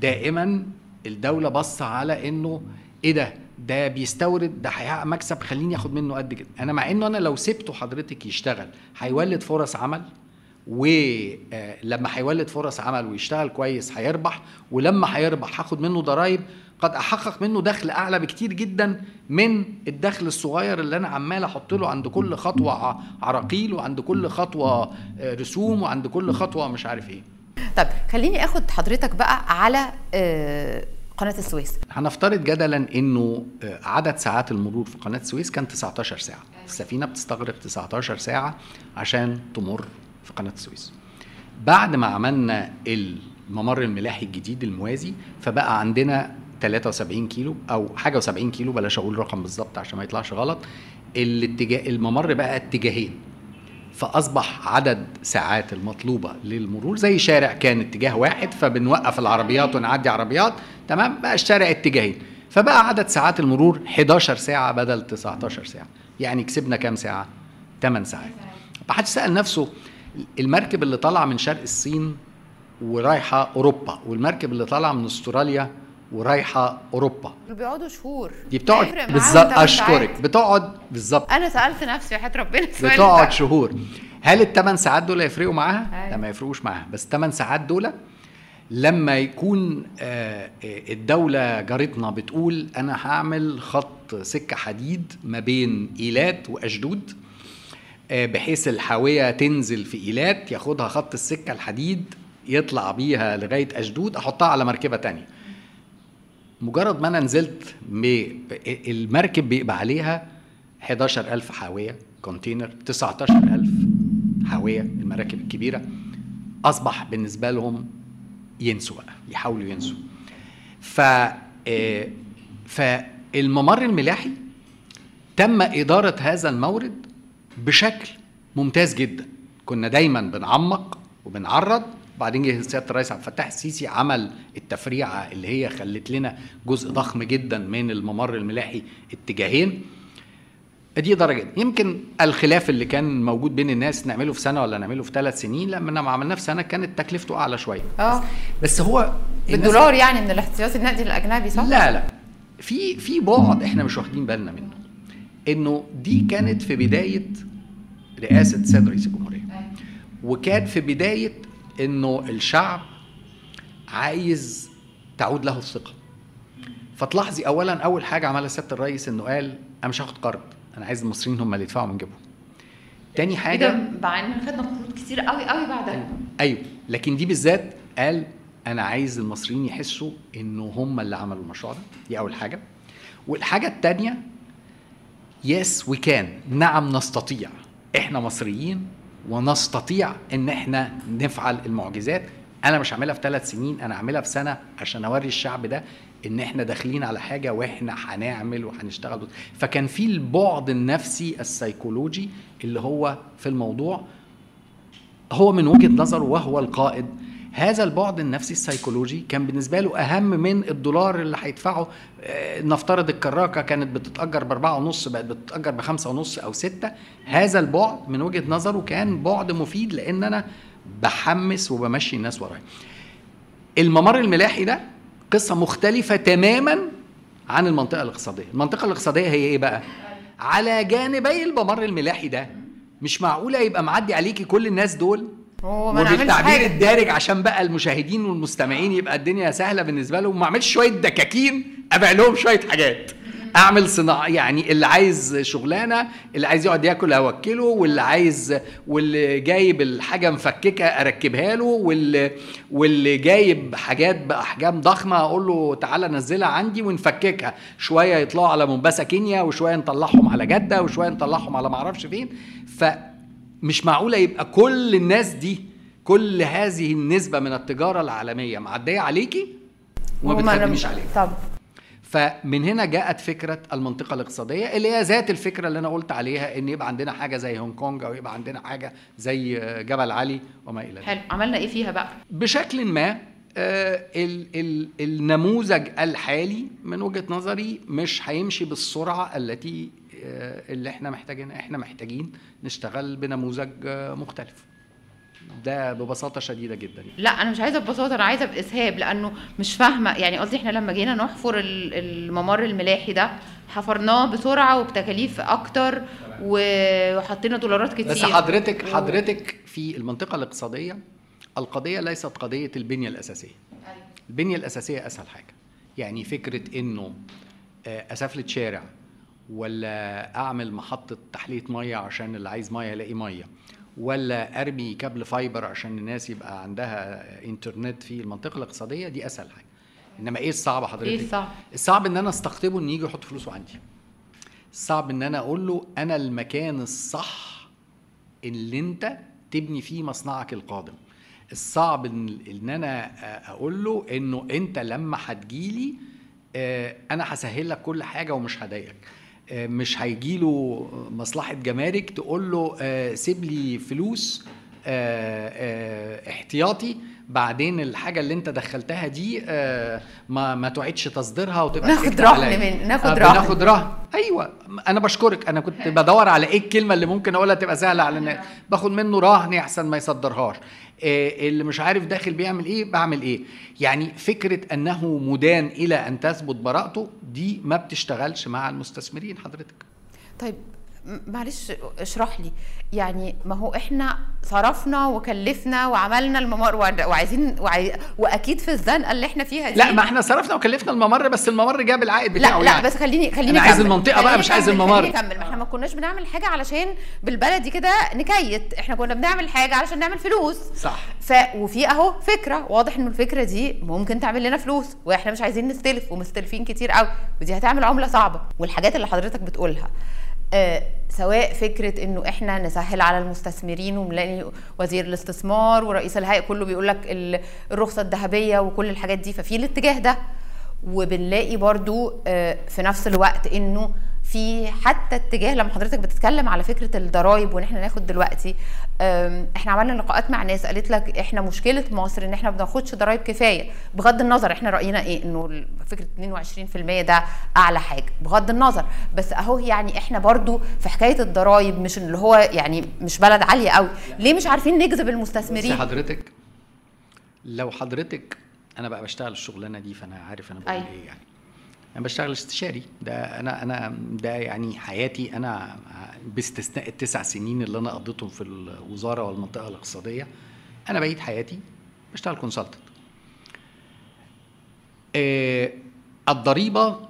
دائما الدولة باصة على إنه إيه ده؟ ده بيستورد ده هيحقق مكسب خليني آخد منه قد كده. أنا مع إنه أنا لو سبته حضرتك يشتغل هيولد فرص عمل ولما هيولد فرص عمل ويشتغل كويس هيربح ولما هيربح هاخد منه ضرائب قد أحقق منه دخل أعلى بكتير جدا من الدخل الصغير اللي أنا عمال أحط له عند كل خطوة عراقيل وعند كل خطوة آه، رسوم وعند كل خطوة مش عارف إيه. طب خليني آخد حضرتك بقى على آه، قناة السويس. هنفترض جدلا إنه آه، عدد ساعات المرور في قناة السويس كان 19 ساعة. السفينة بتستغرق 19 ساعة عشان تمر في قناة السويس. بعد ما عملنا الممر الملاحي الجديد الموازي فبقى عندنا 73 كيلو أو حاجة و70 كيلو بلاش أقول رقم بالظبط عشان ما يطلعش غلط. الاتجاه الممر بقى اتجاهين. فأصبح عدد ساعات المطلوبة للمرور زي شارع كان اتجاه واحد فبنوقف العربيات ونعدي عربيات تمام؟ بقى الشارع اتجاهين. فبقى عدد ساعات المرور 11 ساعة بدل 19 ساعة. يعني كسبنا كام ساعة؟ 8 ساعات. ما حدش سأل نفسه المركب اللي طالعه من شرق الصين ورايحة أوروبا والمركب اللي طالعه من أستراليا ورايحة أوروبا بيقعدوا شهور دي بتقعد بالظبط أشكرك. بتقعد بالظبط أنا سألت نفسي وحياه ربنا السؤال بتقعد. شهور هل الثمان ساعات دول هيفرقوا معاها؟ أيوة. لا ما يفرقوش معاها بس الثمان ساعات دول لما يكون آه، آه، الدولة جارتنا بتقول أنا هعمل خط سكة حديد ما بين إيلات وأشدود آه، بحيث الحاوية تنزل في إيلات ياخدها خط السكة الحديد يطلع بيها لغاية أشدود أحطها على مركبة تانية مجرد ما أنا نزلت المركب بيبقى عليها 11000 حاوية كونتينر 19000 حاوية المراكب الكبيرة. أصبح بالنسبة لهم ينسوا بقى يحاولوا ينسوا. ف آه، فالممر الملاحي تم إدارة هذا المورد بشكل ممتاز جدا. كنا دايما بنعمق وبنعرض وبعدين جه سياده الرئيس عبد الفتاح السيسي عمل التفريعة اللي هي خلت لنا جزء ضخم جدا من الممر الملاحي اتجاهين. دي درجة. يمكن الخلاف اللي كان موجود بين الناس نعمله في سنة ولا نعمله في ثلاث سنين لما لما عملناه في سنة كانت تكلفته أعلى شوية. آه. بس هو بالدولار يعني من الاحتياطي النقدي الأجنبي صح؟ لا لا. في في بعد إحنا مش واخدين بالنا منه. إنه دي كانت في بداية رئاسة السيد رئيس الجمهورية. وكان في بداية إنه الشعب عايز تعود له الثقة. فتلاحظي اولا أول حاجة عملها سياده الرئيس إنه قال أنا مش هاخد قرض أنا عايز المصريين هم اللي يدفعوا من جيبهم. تاني كده حاجة مع إن خدنا قروض كتير قوي قوي بعدها. أيوه لكن دي بالذات قال أنا عايز المصريين يحسوا إنه هم اللي عملوا المشروع ده. دي أول حاجة. والحاجة الثانية yes we can نعم نستطيع. إحنا مصريين ونستطيع إن إحنا نفعل المعجزات. أنا مش هعملها في ثلاث سنين أنا هعملها في سنة عشان أوري الشعب ده إن إحنا داخلين على حاجة وإحنا هنعمل وهنشتغل. فكان في البعد النفسي السيكولوجي اللي هو في الموضوع هو من وجهة نظره وهو القائد هذا البعد النفسي السيكولوجي كان بالنسبة له أهم من الدولار اللي هيدفعه آه، نفترض الكراكة كانت بتتأجر بأربعة ونص بقت بتتأجر بخمسة ونص أو ستة. هذا البعد من وجهة نظره كان بعد مفيد لأن أنا بحمس وبمشي الناس ورايا. الممر الملاحي ده قصة مختلفة تماما عن المنطقة الاقتصادية. المنطقة الاقتصادية هي إيه بقى؟ على جانبي الممر الملاحي ده مش معقولة يبقى معدي عليكي كل الناس دول هو ما وبالتعبير الدارج عشان بقى المشاهدين والمستمعين يبقى الدنيا سهلة بالنسبة لهم. ما اعملش شوية دكاكين ابيع لهم شوية حاجات. اعمل صناعه يعني اللي عايز شغلانة اللي عايز يقعد ياكل اوكله واللي عايز واللي جايب الحاجة مفككة اركبها له واللي واللي جايب حاجات بأحجام ضخمة أقول له تعالى نزلها عندي ونفككها. شوية يطلعوا على مومباسا كينيا وشوية نطلعهم على جدة وشوية نطلعهم على معرفش فين. فمش معقولة يبقى كل الناس دي كل هذه النسبة من التجارة العالمية معدية عليكي؟ وما بتخدميش عليها طب. فمن هنا جاءت فكرة المنطقة الاقتصادية اللي هي ذات الفكرة اللي أنا قلت عليها إن يبقى عندنا حاجة زي هونج كونج أو يبقى عندنا حاجة زي جبل علي وما إلى ذلك. حلو. عملنا إيه فيها بقى؟ بشكل ما آه، ال ال النموذج الحالي من وجهة نظري مش هيمشي بالسرعة التي آه، اللي إحنا محتاجينها إحنا محتاجين نشتغل بنموذج آه، مختلف. ده ببساطة شديدة جدا. لا أنا مش عايزة ببساطة أنا عايزة بإسهاب لأنه مش فاهمة. يعني قصدي إحنا لما جينا نحفر ال- الممر الملاحي ده حفرناه بسرعة وبتكاليف أكتر و- وحطينا دولارات كتير. بس حضرتك حضرتك في المنطقة الاقتصادية القضية ليست قضية البنية الأساسية. البنية الأساسية أسهل حاجة. يعني فكرة إنه آه، اسفلت شارع ولا أعمل محطة تحلية مية عشان اللي عايز مية يلاقي مية؟ ولا أرمي كابل fiber عشان الناس يبقى عندها إنترنت في المنطقة الاقتصادية؟ دي أسهل حاجة. إنما إيه الصعب حضرتك؟ إيه الصعب؟ الصعب إن أنا أستقطبه إن يجي يحط فلوسه عندي. الصعب إن أنا أقول له أنا المكان الصح اللي أنت تبني فيه مصنعك القادم. الصعب إن إن أنا أقول له إنه أنت لما هتجيلي آه، أنا هسهل لك كل حاجة ومش هضايقك. مش هيجيله مصلحة جمارك تقول له آه، سيب لي فلوس آه، آه، احتياطي. بعدين الحاجة اللي انت دخلتها دي آه، ما ما تعيدش تصديرها وتبقى ناخد رهن. من- ناخد آه، رهن. بناخد رهن. أيوه. أنا بشكرك. أنا كنت بدور على إيه الكلمة اللي ممكن أقولها تبقى سهلة على الناس. باخد منه رهن احسن ما يصدرهاش. إيه اللي مش عارف داخل بيعمل إيه بعمل إيه. يعني فكرة أنه مدان إلى أن تثبت براءته دي ما بتشتغلش مع المستثمرين حضرتك. طيب معلش اشرح لي. يعني ما هو إحنا صرفنا وكلفنا وعملنا الممر وع- وعايزين وعاي... واكيد في الزنقة اللي إحنا فيها دي لا ما إحنا صرفنا وكلفنا الممر بس الممر جاب العائد بتاعه لا لا يعني. بس خليني خليني أنا عايز أكمل. المنطقة بقى، مش عايز الممر. أكمل. ما إحنا ما كناش بنعمل حاجة علشان بالبلدي كده نكيت. إحنا كنا بنعمل حاجة علشان نعمل فلوس. صح. ف وفي أهو فكرة. واضح ان الفكرة دي ممكن تعمل لنا فلوس وإحنا مش عايزين نستلف ومستلفين كتير قوي. ودي هتعمل عملة صعبة. والحاجات اللي حضرتك بتقولها. سواء فكرة إنه إحنا نسهل على المستثمرين ونلاقي وزير الاستثمار ورئيس الهيئة كله بيقول لك ال- الرخصة الذهبية وكل الحاجات دي ففي الاتجاه ده. وبنلاقي برضو آه، في نفس الوقت إنه في حتى اتجاه لما حضرتك بتتكلم على فكرة الضرايب وإن إحنا ناخد دلوقتي إحنا عملنا لقاءات مع ناس قالت لك إحنا مشكلة مصر إن إحنا ما بناخدش ضرايب كفاية. بغض النظر إحنا رأينا إيه؟ إنه فكرة 22% ده أعلى حاجة. بغض النظر. بس أهو يعني إحنا برضو في حكاية الضرايب مش اللي هو يعني مش بلد عالية قوي. ليه مش عارفين نجذب المستثمرين؟ حضرتك لو حضرتك أنا بقى بشتغل الشغلانة دي فأنا عارف أنا بقول أيوة. إيه يعني. أنا بشتغل استشاري. ده أنا أنا ده يعني حياتي. أنا باستثناء التسع سنين اللي أنا قضيتهم في الوزارة والمنطقة الاقتصادية أنا بقيت حياتي بشتغل كونسلتنت آه، الضريبة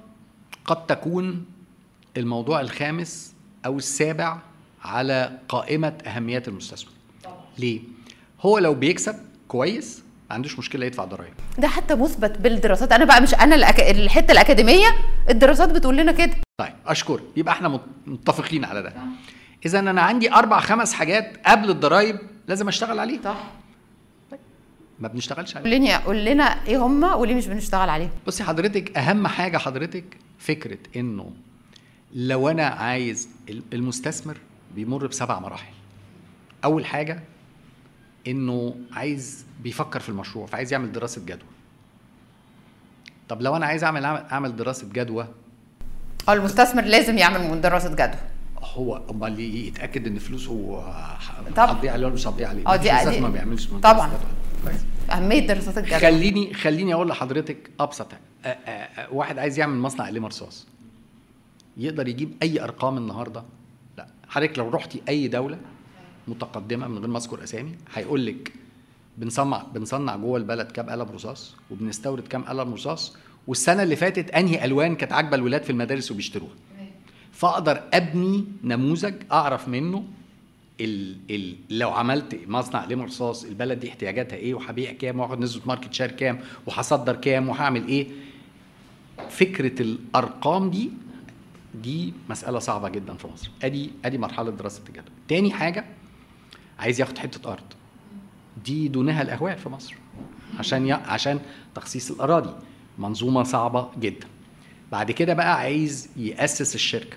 قد تكون الموضوع الخامس أو السابع على قائمة أهميات المستثمر. ليه؟ هو لو بيكسب كويس ما عندوش مشكلة يدفع ضرائب ده حتى مثبت بالدراسات. أنا بقى مش أنا الأك... الحتة الأكاديمية الدراسات بتقول لنا كده. طيب أشكرك. يبقى إحنا مت- متفقين على ده. إذا أنا عندي أربع خمس حاجات قبل الضرايب لازم أشتغل عليها. صح. ما بنشتغلش قول عليها لنا قول لنا إيه هم وليه مش بنشتغل عليهم. بصي حضرتك أهم حاجة حضرتك فكرة إنه لو أنا عايز المستثمر بيمر بسبع مراحل. أول حاجة إنه عايز بيفكر في المشروع فعايز يعمل دراسة جدوى. طب لو أنا عايز أعمل أعمل دراسة جدوى؟ آه المستثمر لازم يعمل دراسة جدوى. هو أمال يتأكد إن فلوسه. هتضيع عليه ولا مش هتضيع عليه؟ آه دي- ما بيعملش طبعا. أهمية دراسات الجدوى. خليني خليني أقول لحضرتك أبسط واحد عايز يعمل مصنع قلم رصاص يقدر يجيب أي أرقام النهارده؟ لا. حضرتك لو رحتي أي دولة متقدمة من غير ما اذكر أسامي. هيقول لك بنصنع بنصنع جوه البلد كام قلم رصاص وبنستورد كام قلم رصاص. والسنة اللي فاتت أنهي ألوان كانت عاجبة الولاد في المدارس وبيشتروها. فأقدر أبني نموذج أعرف منه ال ال لو عملت مصنع قلم رصاص البلد دي احتياجاتها إيه وهبيع كام واخد نسبة market share كام وهصدر كام وهعمل إيه. فكرة الأرقام دي دي مسألة صعبة جدا في مصر. ادي أدي مرحلة دراسة الجدوى تاني حاجة عايز ياخد حتة أرض. دي دونها الاهوال في مصر. عشان ي... عشان تخصيص الأراضي. منظومة صعبة جدا. بعد كده بقى عايز يأسس الشركة.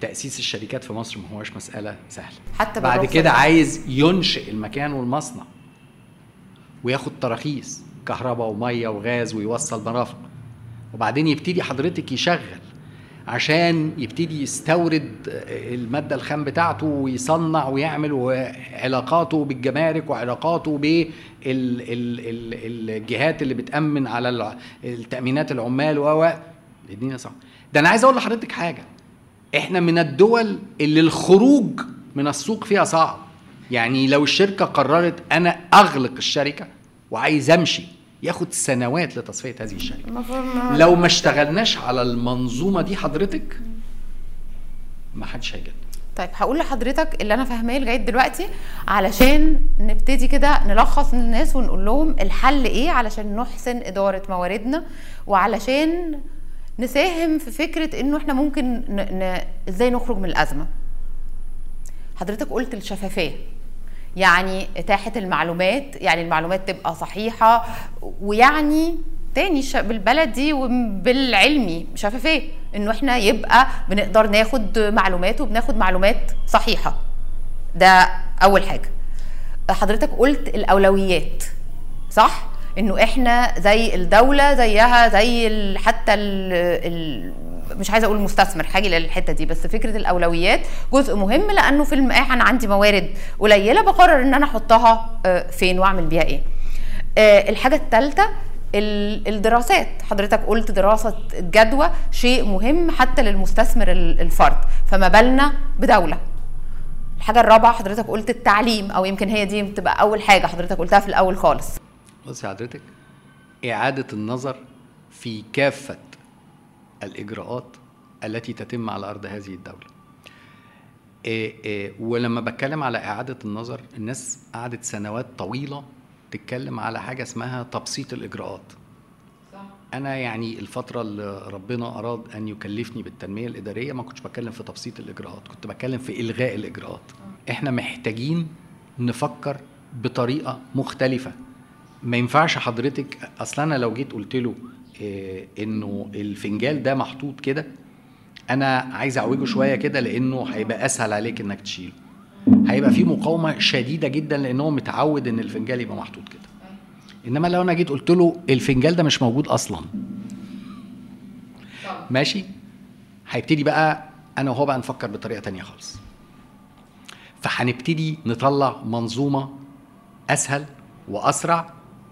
تأسيس الشركات في مصر ما هوش مسألة سهلة. حتى بعد كده. عايز ينشئ المكان والمصنع. وياخد تراخيص كهرباء ومية وغاز ويوصل مرافق وبعدين يبتدي حضرتك يشغل. عشان يبتدي يستورد المادة الخام بتاعته ويصنع ويعمل وعلاقاته بالجمارك وعلاقاته بالجهات اللي بتأمن على التأمينات العمال و الدنيا صعبه ده أنا عايز أقول لحضرتك حاجة. إحنا من الدول اللي الخروج من السوق فيها صعب. يعني لو الشركة قررت أنا أغلق الشركة وعايز أمشي ياخد سنوات لتصفية هذه الشركة. لو ما اشتغلناش على المنظومة دي حضرتك ما حدش هيجي طيب هقول لحضرتك اللي أنا فاهماه لغاية دلوقتي علشان نبتدي كده نلخص للناس ونقول لهم الحل إيه علشان نحسن إدارة مواردنا وعلشان نساهم في فكرة إنه إحنا ممكن ن... ن... إزاي نخرج من الأزمة. حضرتك قلت الشفافية. يعني اتاحة المعلومات يعني المعلومات تبقى صحيحة ويعني تاني بالبلدي وبالعلمي شفافيه إنه إحنا يبقى بنقدر ناخد معلومات وبناخد معلومات صحيحة. ده أول حاجة. حضرتك قلت الأولويات صح؟ إنه إحنا زي الدولة زيها زي حتى ال ال مش عايزة أقول المستثمر حاجة للحته دي. بس فكرة الأولويات جزء مهم لأنه في الم- أنا عندي موارد قليلة بقرر إن أنا أحطها آه، فين وأعمل بيها إيه. آه، الحاجة الثالثه الدراسات. حضرتك قلت دراسة الجدوى شيء مهم حتى للمستثمر ال- الفرد. فما بالنا بدولة. الحاجة الرابعة حضرتك قلت التعليم أو يمكن هي دي بتبقى أول حاجة حضرتك قلتها في الأول خالص. بص حضرتك إعادة النظر في كافة الإجراءات التي تتم على أرض هذه الدولة. إيه إيه ولما بتكلم على إعادة النظر الناس قعدت سنوات طويلة تتكلم على حاجة اسمها تبسيط الإجراءات. أنا يعني الفترة اللي ربنا أراد أن يكلفني بالتنمية الإدارية ما كنتش بتكلم في تبسيط الإجراءات كنت بتكلم في إلغاء الإجراءات. إحنا محتاجين نفكر بطريقة مختلفة. ما ينفعش حضرتك أصل أنا لو جيت قلت له إيه إنه الفنجال ده محطوط كده أنا عايز أعوجه شوية كده لأنه هيبقى أسهل عليك إنك تشيله. هيبقى في مقاومة شديدة جدا لأن هو متعود إن الفنجال يبقى محطوط كده. إنما لو أنا جيت قلت له الفنجال ده مش موجود أصلا. ماشي؟ هيبتدي بقى أنا وهو بقى نفكر بطريقة تانية خالص. فهنبتدي نطلع منظومة أسهل وأسرع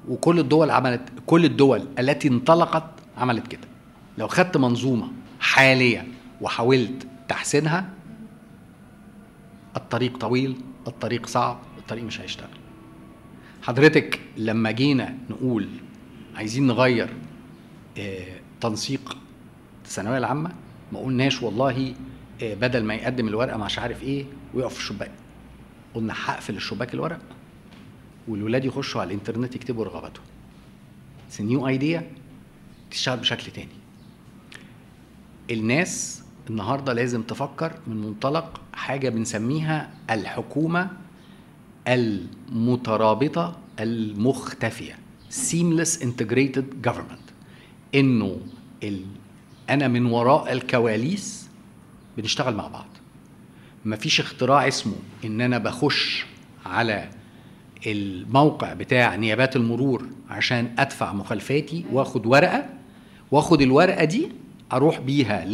وكل الدول عملت كل الدول التي انطلقت عملت كده. لو خدت منظومة حالية وحاولت تحسينها الطريق طويل الطريق صعب الطريق مش هيشتغل. حضرتك لما جينا نقول عايزين نغير آه، تنسيق الثانوية العامة ما قلناش والله آه، بدل ما يقدم الورقة مش عارف إيه ويقف في الشباك. قلنا هقفل الشباك الورق. والولاد يخشوا على الانترنت يكتبوا رغباتهم. it's new idea تشتغل بشكل تاني. الناس النهارده لازم تفكر من منطلق حاجة بنسميها الحكومة المترابطة المختفية. Seamless integrated government. إنه ال... أنا من وراء الكواليس بنشتغل مع بعض. مفيش اختراع اسمه إن أنا بخش على الموقع بتاع نيابات المرور عشان أدفع مخالفاتي وأخد ورقة وأخد الورقة دي أروح بيها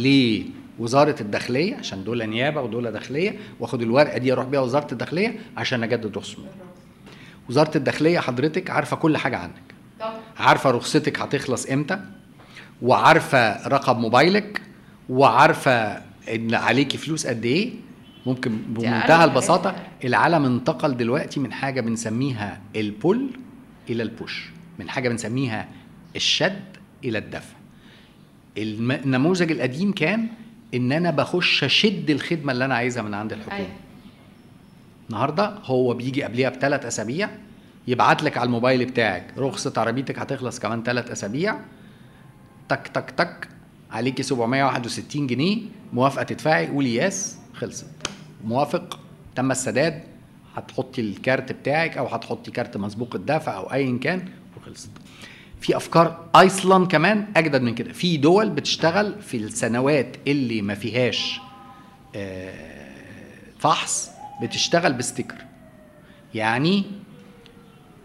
لوزارة الداخلية عشان دول نيابة ودول داخلية وأخد الورقة دي أروح بيها وزارة الداخلية عشان أجدد المرور. وزارة الداخلية حضرتك عارفة كل حاجة عنك عارفة رخصتك هتخلص إمتى وعارفة رقم موبايلك وعارفة إن عليكي فلوس قد إيه ممكن بمنتهى. البساطة العالم انتقل دلوقتي من حاجة بنسميها البول إلى البوش من حاجة بنسميها الشد إلى الدفع. النموذج القديم كان إن أنا بخش أشد الخدمة اللي أنا عايزها من عند الحكومة. النهارده هو بيجي قبليها بثلاث أسابيع يبعت لك على الموبايل بتاعك رخصة عربيتك هتخلص كمان ثلاث أسابيع تك تك تك عليكي 761 جنيه موافقة تدفعي قولي yes خلصت. موافق تم السداد هتحطي الكارت بتاعك أو هتحطي كارت مسبوق الدفع أو ايا كان وخلصت. في أفكار ايسلاند كمان أجدد من كده. في دول بتشتغل في السنوات اللي ما فيهاش آه، فحص بتشتغل ب sticker. يعني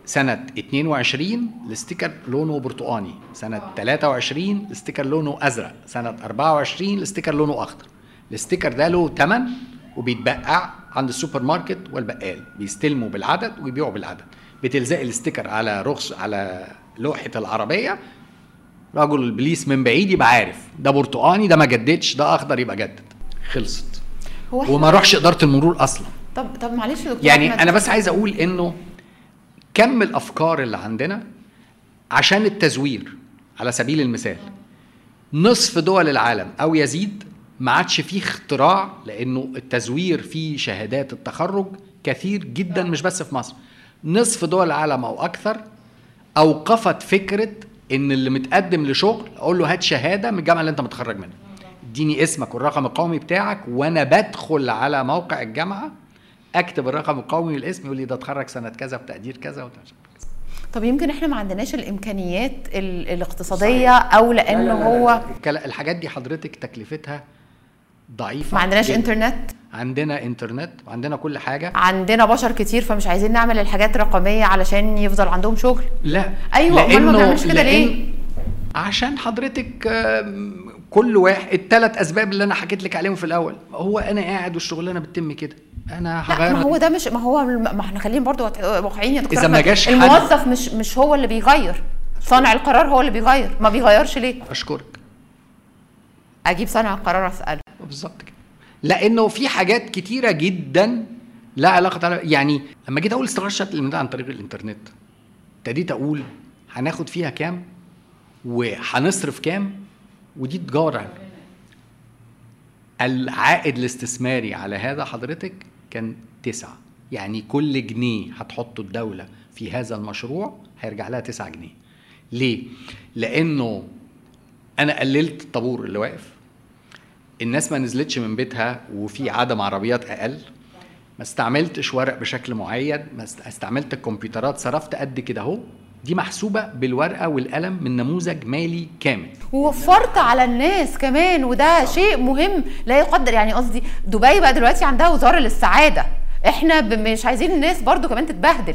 سنة 22 ال sticker لونه برتقاني سنة 23 ال sticker لونه أزرق سنة 24 ال sticker لونه أخضر. ال sticker ده له تمن وبيتباع عند السوبر ماركت والبقال. بيستلموا بالعدد ويبيعوا بالعدد. بتلزق ال sticker على رخص على لوحة العربية. رجل البوليس من بعيد يبقى عارف. ده برتقاني ده ما جددش ده أخضر يبقى جدد. خلصت. هو وما روحش إدارة المرور أصلا. طب طب معلش يا دكتور يعني. أنا بس عايز أقول إنه كم الأفكار اللي عندنا عشان التزوير على سبيل المثال. نصف دول العالم أو يزيد ما عادش فيه اختراع لأنه التزوير في شهادات التخرج كثير جدا مش بس في مصر. نصف دول العالم أو أكثر أوقفت فكرة إن اللي متقدم لشغل أقول له هات شهادة من الجامعة اللي أنت متخرج منها. اديني اسمك والرقم القومي بتاعك وأنا بدخل على موقع الجامعة أكتب الرقم القومي والاسم يقول لي ده اتخرج سنة كذا بتقدير كذا كذا. طب يمكن إحنا ما عندناش الإمكانيات ال- الاقتصادية أو لأن لا لا لا هو الحاجات دي حضرتك تكلفتها ضعيفة ما عندناش جداً. انترنت عندنا انترنت وعندنا كل حاجة. عندنا بشر كتير فمش عايزين نعمل الحاجات رقميه علشان يفضل عندهم شغل. لا. أيوة، أمال ما بنعملش كده ليه؟ عشان حضرتك كل واحد الثلاث أسباب اللي أنا حكيت لك عليهم في الأول هو أنا قاعد والشغلانه بتتم كده. أنا هغير ما هو ده مش ما هو ما إحنا خلينا برضو واقعيين يا دكتور إذا ما. جاش حد- الموظف مش مش هو اللي بيغير. صانع القرار هو اللي بيغير. ما بيغيرش ليه؟ أشكرك. أجيب صانع القرار اساله بالظبط كده. لأنه في حاجات كتيرة جدا لا علاقة يعني لما جيت أقول الشات الامداد عن طريق الإنترنت ابتديت أقول هناخد فيها كام وهنصرف كام؟ ودي تجارة. العائد الاستثماري على هذا حضرتك كان تسعة. يعني كل جنيه هتحطه الدولة في هذا المشروع هيرجع لها تسعة جنيه. ليه؟ لأنه أنا قللت الطابور اللي واقف. الناس ما نزلتش من بيتها وفي عدم عربيات أقل. ما استعملتش ورق بشكل معين ما است- استعملت الكمبيوترات صرفت قد كده أهو. دي محسوبة بالورقة والقلم من نموذج مالي كامل. ووفرت على الناس كمان وده شيء مهم لا يقدر يعني قصدي دبي بقى دلوقتي عندها وزارة للسعادة. إحنا مش عايزين الناس برضو كمان تتبهدل.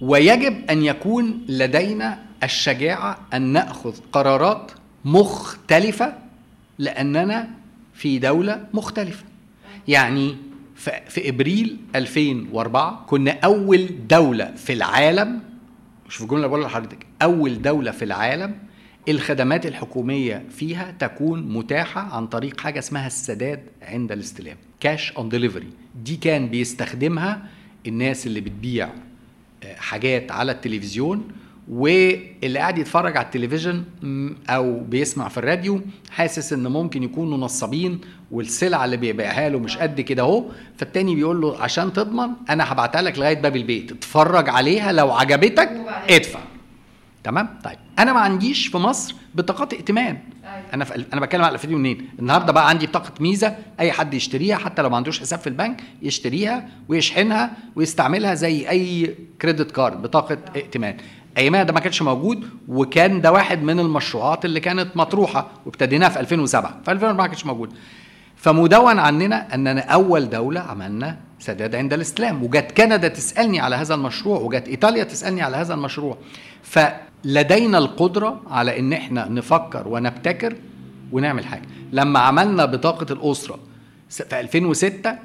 ويجب أن يكون لدينا الشجاعة أن نأخذ قرارات مختلفة لأننا في دولة مختلفة. يعني في إبريل 2004 كنا أول دولة في العالم مش في اللي بقولها لحضرتك أول دولة في العالم الخدمات الحكومية فيها تكون متاحة عن طريق حاجة اسمها السداد عند الاستلام cash on delivery دي كان بيستخدمها الناس اللي بتبيع آه، حاجات على التلفزيون واللي قاعد يتفرج على التلفزيون أو بيسمع في الراديو حاسس ان ممكن يكونوا نصابين والسلعه اللي بيبيعها له مش قد كده اهو. فالتاني بيقول له عشان تضمن أنا هبعتها لك لغاية باب البيت. اتفرج عليها لو عجبتك ادفع. تمام؟ طيب. أنا ما عنديش في مصر بطاقات ائتمان. أنا في أنا بتكلم على الفيديو منين؟ النهارده بقى عندي بطاقه ميزة اي حد يشتريها حتى لو ما عندوش حساب في البنك يشتريها ويشحنها ويستعملها زي اي كريدت كارد بطاقة ائتمان. أيامها ده ما كانش موجود وكان ده واحد من المشروعات اللي كانت مطروحة وابتديناها في 2007 في 2004 ما كانش موجود. فمدون عننا أننا أول دولة عملنا سداد عند الإسلام وجت كندا تسألني على هذا المشروع وجت إيطاليا تسألني على هذا المشروع. فلدينا القدرة على إن إحنا نفكر ونبتكر ونعمل حاجة. لما عملنا بطاقة الأسرة في 2006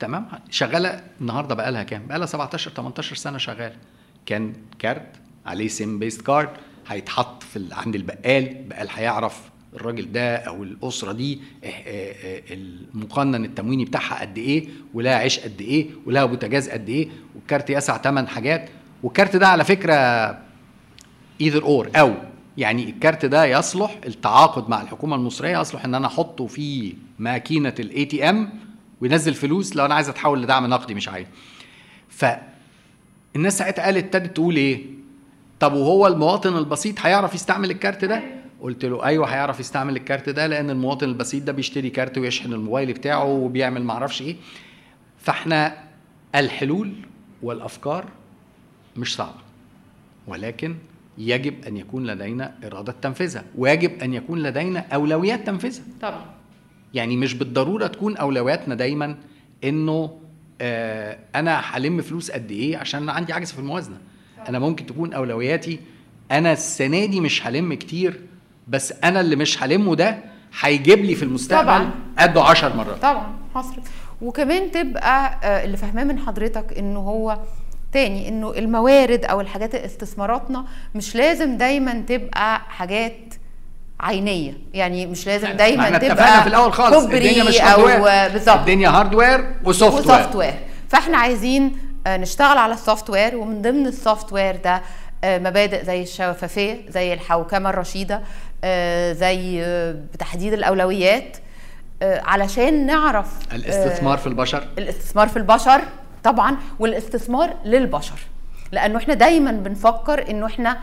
تمام؟ شغالة النهارده بقى لها كام؟ بقى لها 17 18 سنة شغاله كان كارت عليه SIM based card هيتحط في عند البقال. البقال هيعرف الراجل ده أو الأسرة دي إيه- إيه- إيه المقنن التمويني بتاعها قد إيه ولها عيش قد إيه ولها بوتاجاز قد إيه والكارت يسع 8 حاجات. والكارت ده على فكرة either or أو يعني الكارت ده يصلح التعاقد مع الحكومة المصرية يصلح إن أنا أحطه في ماكينة ال ATM وينزل فلوس لو أنا عايز أتحول لدعم نقدي مش عايز. فالناس ساعتها قالت ابتدت تقول إيه؟ طب وهو المواطن البسيط هيعرف يستعمل الكارت ده؟ قلت له أيوه هيعرف يستعمل الكارت ده لأن المواطن البسيط ده بيشتري كارت ويشحن الموبايل بتاعه وبيعمل معرفش إيه. فإحنا الحلول والأفكار مش صعبة ولكن يجب أن يكون لدينا إرادة تنفيذها ويجب أن يكون لدينا أولويات تنفيذها. طبعا. يعني مش بالضرورة تكون أولوياتنا دايما إنه آه أنا هلم فلوس قد إيه عشان عندي عجز في الموازنة. أنا ممكن تكون أولوياتي أنا السنة دي مش هلم كتير بس أنا اللي مش هلمه ده هيجيب لي في المستقبل طبعاً. قده 10 مرات. طبعا حصل وكمان تبقى آه، اللي فاهماه من حضرتك إنه هو تاني إنه الموارد أو الحاجات استثماراتنا مش لازم دايما تبقى حاجات عينية. يعني مش لازم ما دايما إحنا تبقى اتفقنا في الأول خالص الدنيا مش هاردوير الدنيا hardware و software و soft ware فإحنا عايزين نشتغل على ال software ومن ضمن ال software ده آه، مبادئ زي الشفافية زي الحوكمة الرشيدة آه، زي آه، تحديد الأولويات آه، علشان نعرف آه، الاستثمار في البشر؟ الاستثمار في البشر طبعا والاستثمار للبشر. لأنه إحنا دايما بنفكر إنه إحنا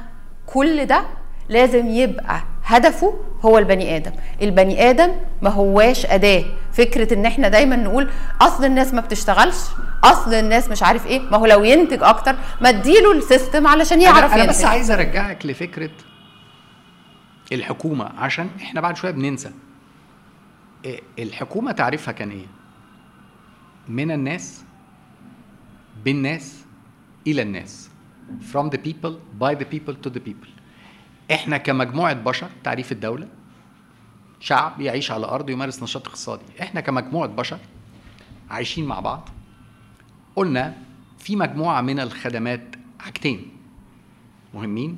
كل ده لازم يبقى هدفه هو البني آدم. البني آدم ما هواش أداة. فكرة إن إحنا دايما نقول أصل الناس ما بتشتغلش أصل الناس مش عارف إيه ما هو لو ينتج أكتر ما اديله السيستم علشان يعرف أنا, أنا ينتج. بس عايز أرجعك لفكرة الحكومة عشان إحنا بعد شوية بننسى. إيه، الحكومة تعريفها كان إيه؟ من الناس بالناس إلى الناس. From the people by the people to the people. إحنا كمجموعة بشر تعريف الدولة شعب يعيش على أرض يمارس نشاط اقتصادي. إحنا كمجموعة بشر عايشين مع بعض. قلنا في مجموعة من الخدمات حاجتين مهمين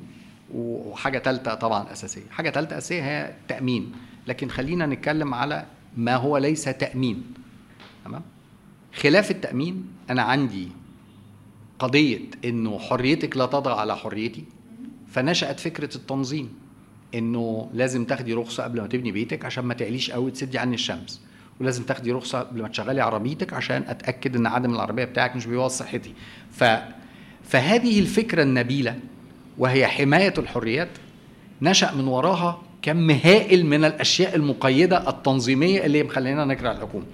وحاجة ثالثه طبعا أساسية. حاجة ثالثه أساسية هي التامين لكن خلينا نتكلم على ما هو ليس تأمين. تمام؟ خلاف التأمين أنا عندي قضية إنه حريتك لا تضع على حريتي. فنشأت فكرة التنظيم إنه لازم تاخدي رخصة قبل ما تبني بيتك عشان ما تعليش قوي تسدي عني الشمس ولازم تاخدي رخصة قبل ما تشغلي عربيتك عشان أتأكد إن عدم العربية بتاعك مش بيبوظ صحتي. ف فهذه الفكرة النبيلة وهي حماية الحريات نشأ من وراها كم هائل من الأشياء المقيدة التنظيمية اللي مخلينا نكره الحكومة.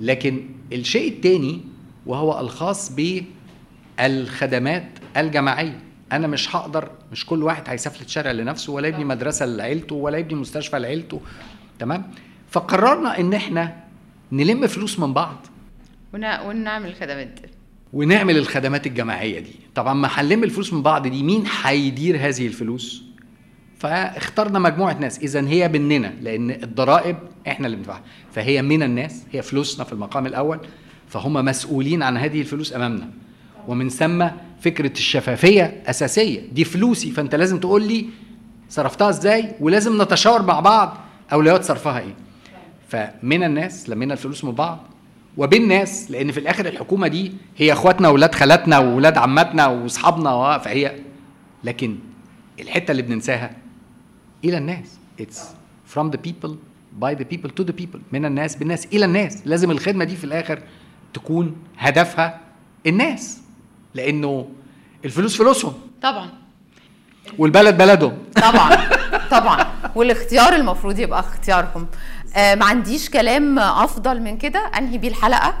لكن الشيء الثاني وهو الخاص بالخدمات الجماعية. أنا مش هقدر مش كل واحد هيسافلت شارع لنفسه ولا يبني مدرسة لعيلته ولا يبني مستشفى لعيلته. تمام؟ فقررنا إن إحنا نلم فلوس من بعض. ون- ونعمل الخدمات دي ونعمل الخدمات الجماعية دي. طبعا ما هنلم الفلوس من بعض دي مين هيدير هذه الفلوس؟ فاخترنا مجموعة ناس. اذا هي مننا لأن الضرائب إحنا اللي بندفعها. فهي من الناس هي فلوسنا في المقام الأول. فهم مسؤولين عن هذه الفلوس أمامنا. ومن ثم فكرة الشفافية أساسية. دي فلوسي فأنت لازم تقول لي صرفتها إزاي ولازم نتشاور مع بعض أولويات صرفها إيه. فمن الناس لمينا الفلوس من بعض وبين ناس لأن في الآخر الحكومة دي هي أخواتنا واولاد خالاتنا واولاد عماتنا وأصحابنا فهي لكن الحتة اللي بننساها إلى الناس. It's from the people by the people to the people. من الناس بالناس إلى الناس. لازم الخدمة دي في الآخر تكون هدفها الناس. لأنه الفلوس فلوسهم. طبعا. والبلد بلدهم. طبعا. طبعا. والاختيار المفروض يبقى اختياركم آه ما عنديش كلام أفضل من كده. أنهي بيه الحلقة؟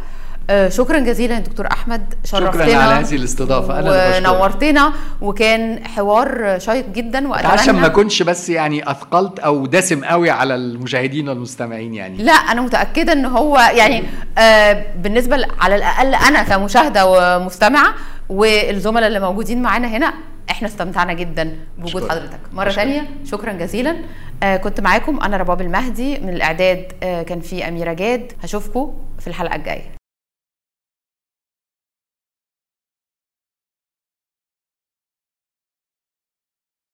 آه شكرا جزيلا دكتور أحمد. شرفتنا شكرا على هذه الاستضافة. أنا. ونورتنا. وكان حوار شيق جدا عشان ما واتمنى اكونش بس يعني أثقلت أو دسم قوي على المشاهدين والمستمعين يعني. لا أنا متأكدة إن هو يعني آه بالنسبة على الأقل أنا كمشاهدة ومستمعة والزملاء اللي موجودين معانا هنا إحنا استمتعنا جدا بوجود أشكرك. حضرتك. مرة. ثانية شكرا جزيلا. آه كنت معاكم أنا رباب المهدي. من الإعداد آه كان في أميرة جاد. هشوفكم في الحلقة الجاية.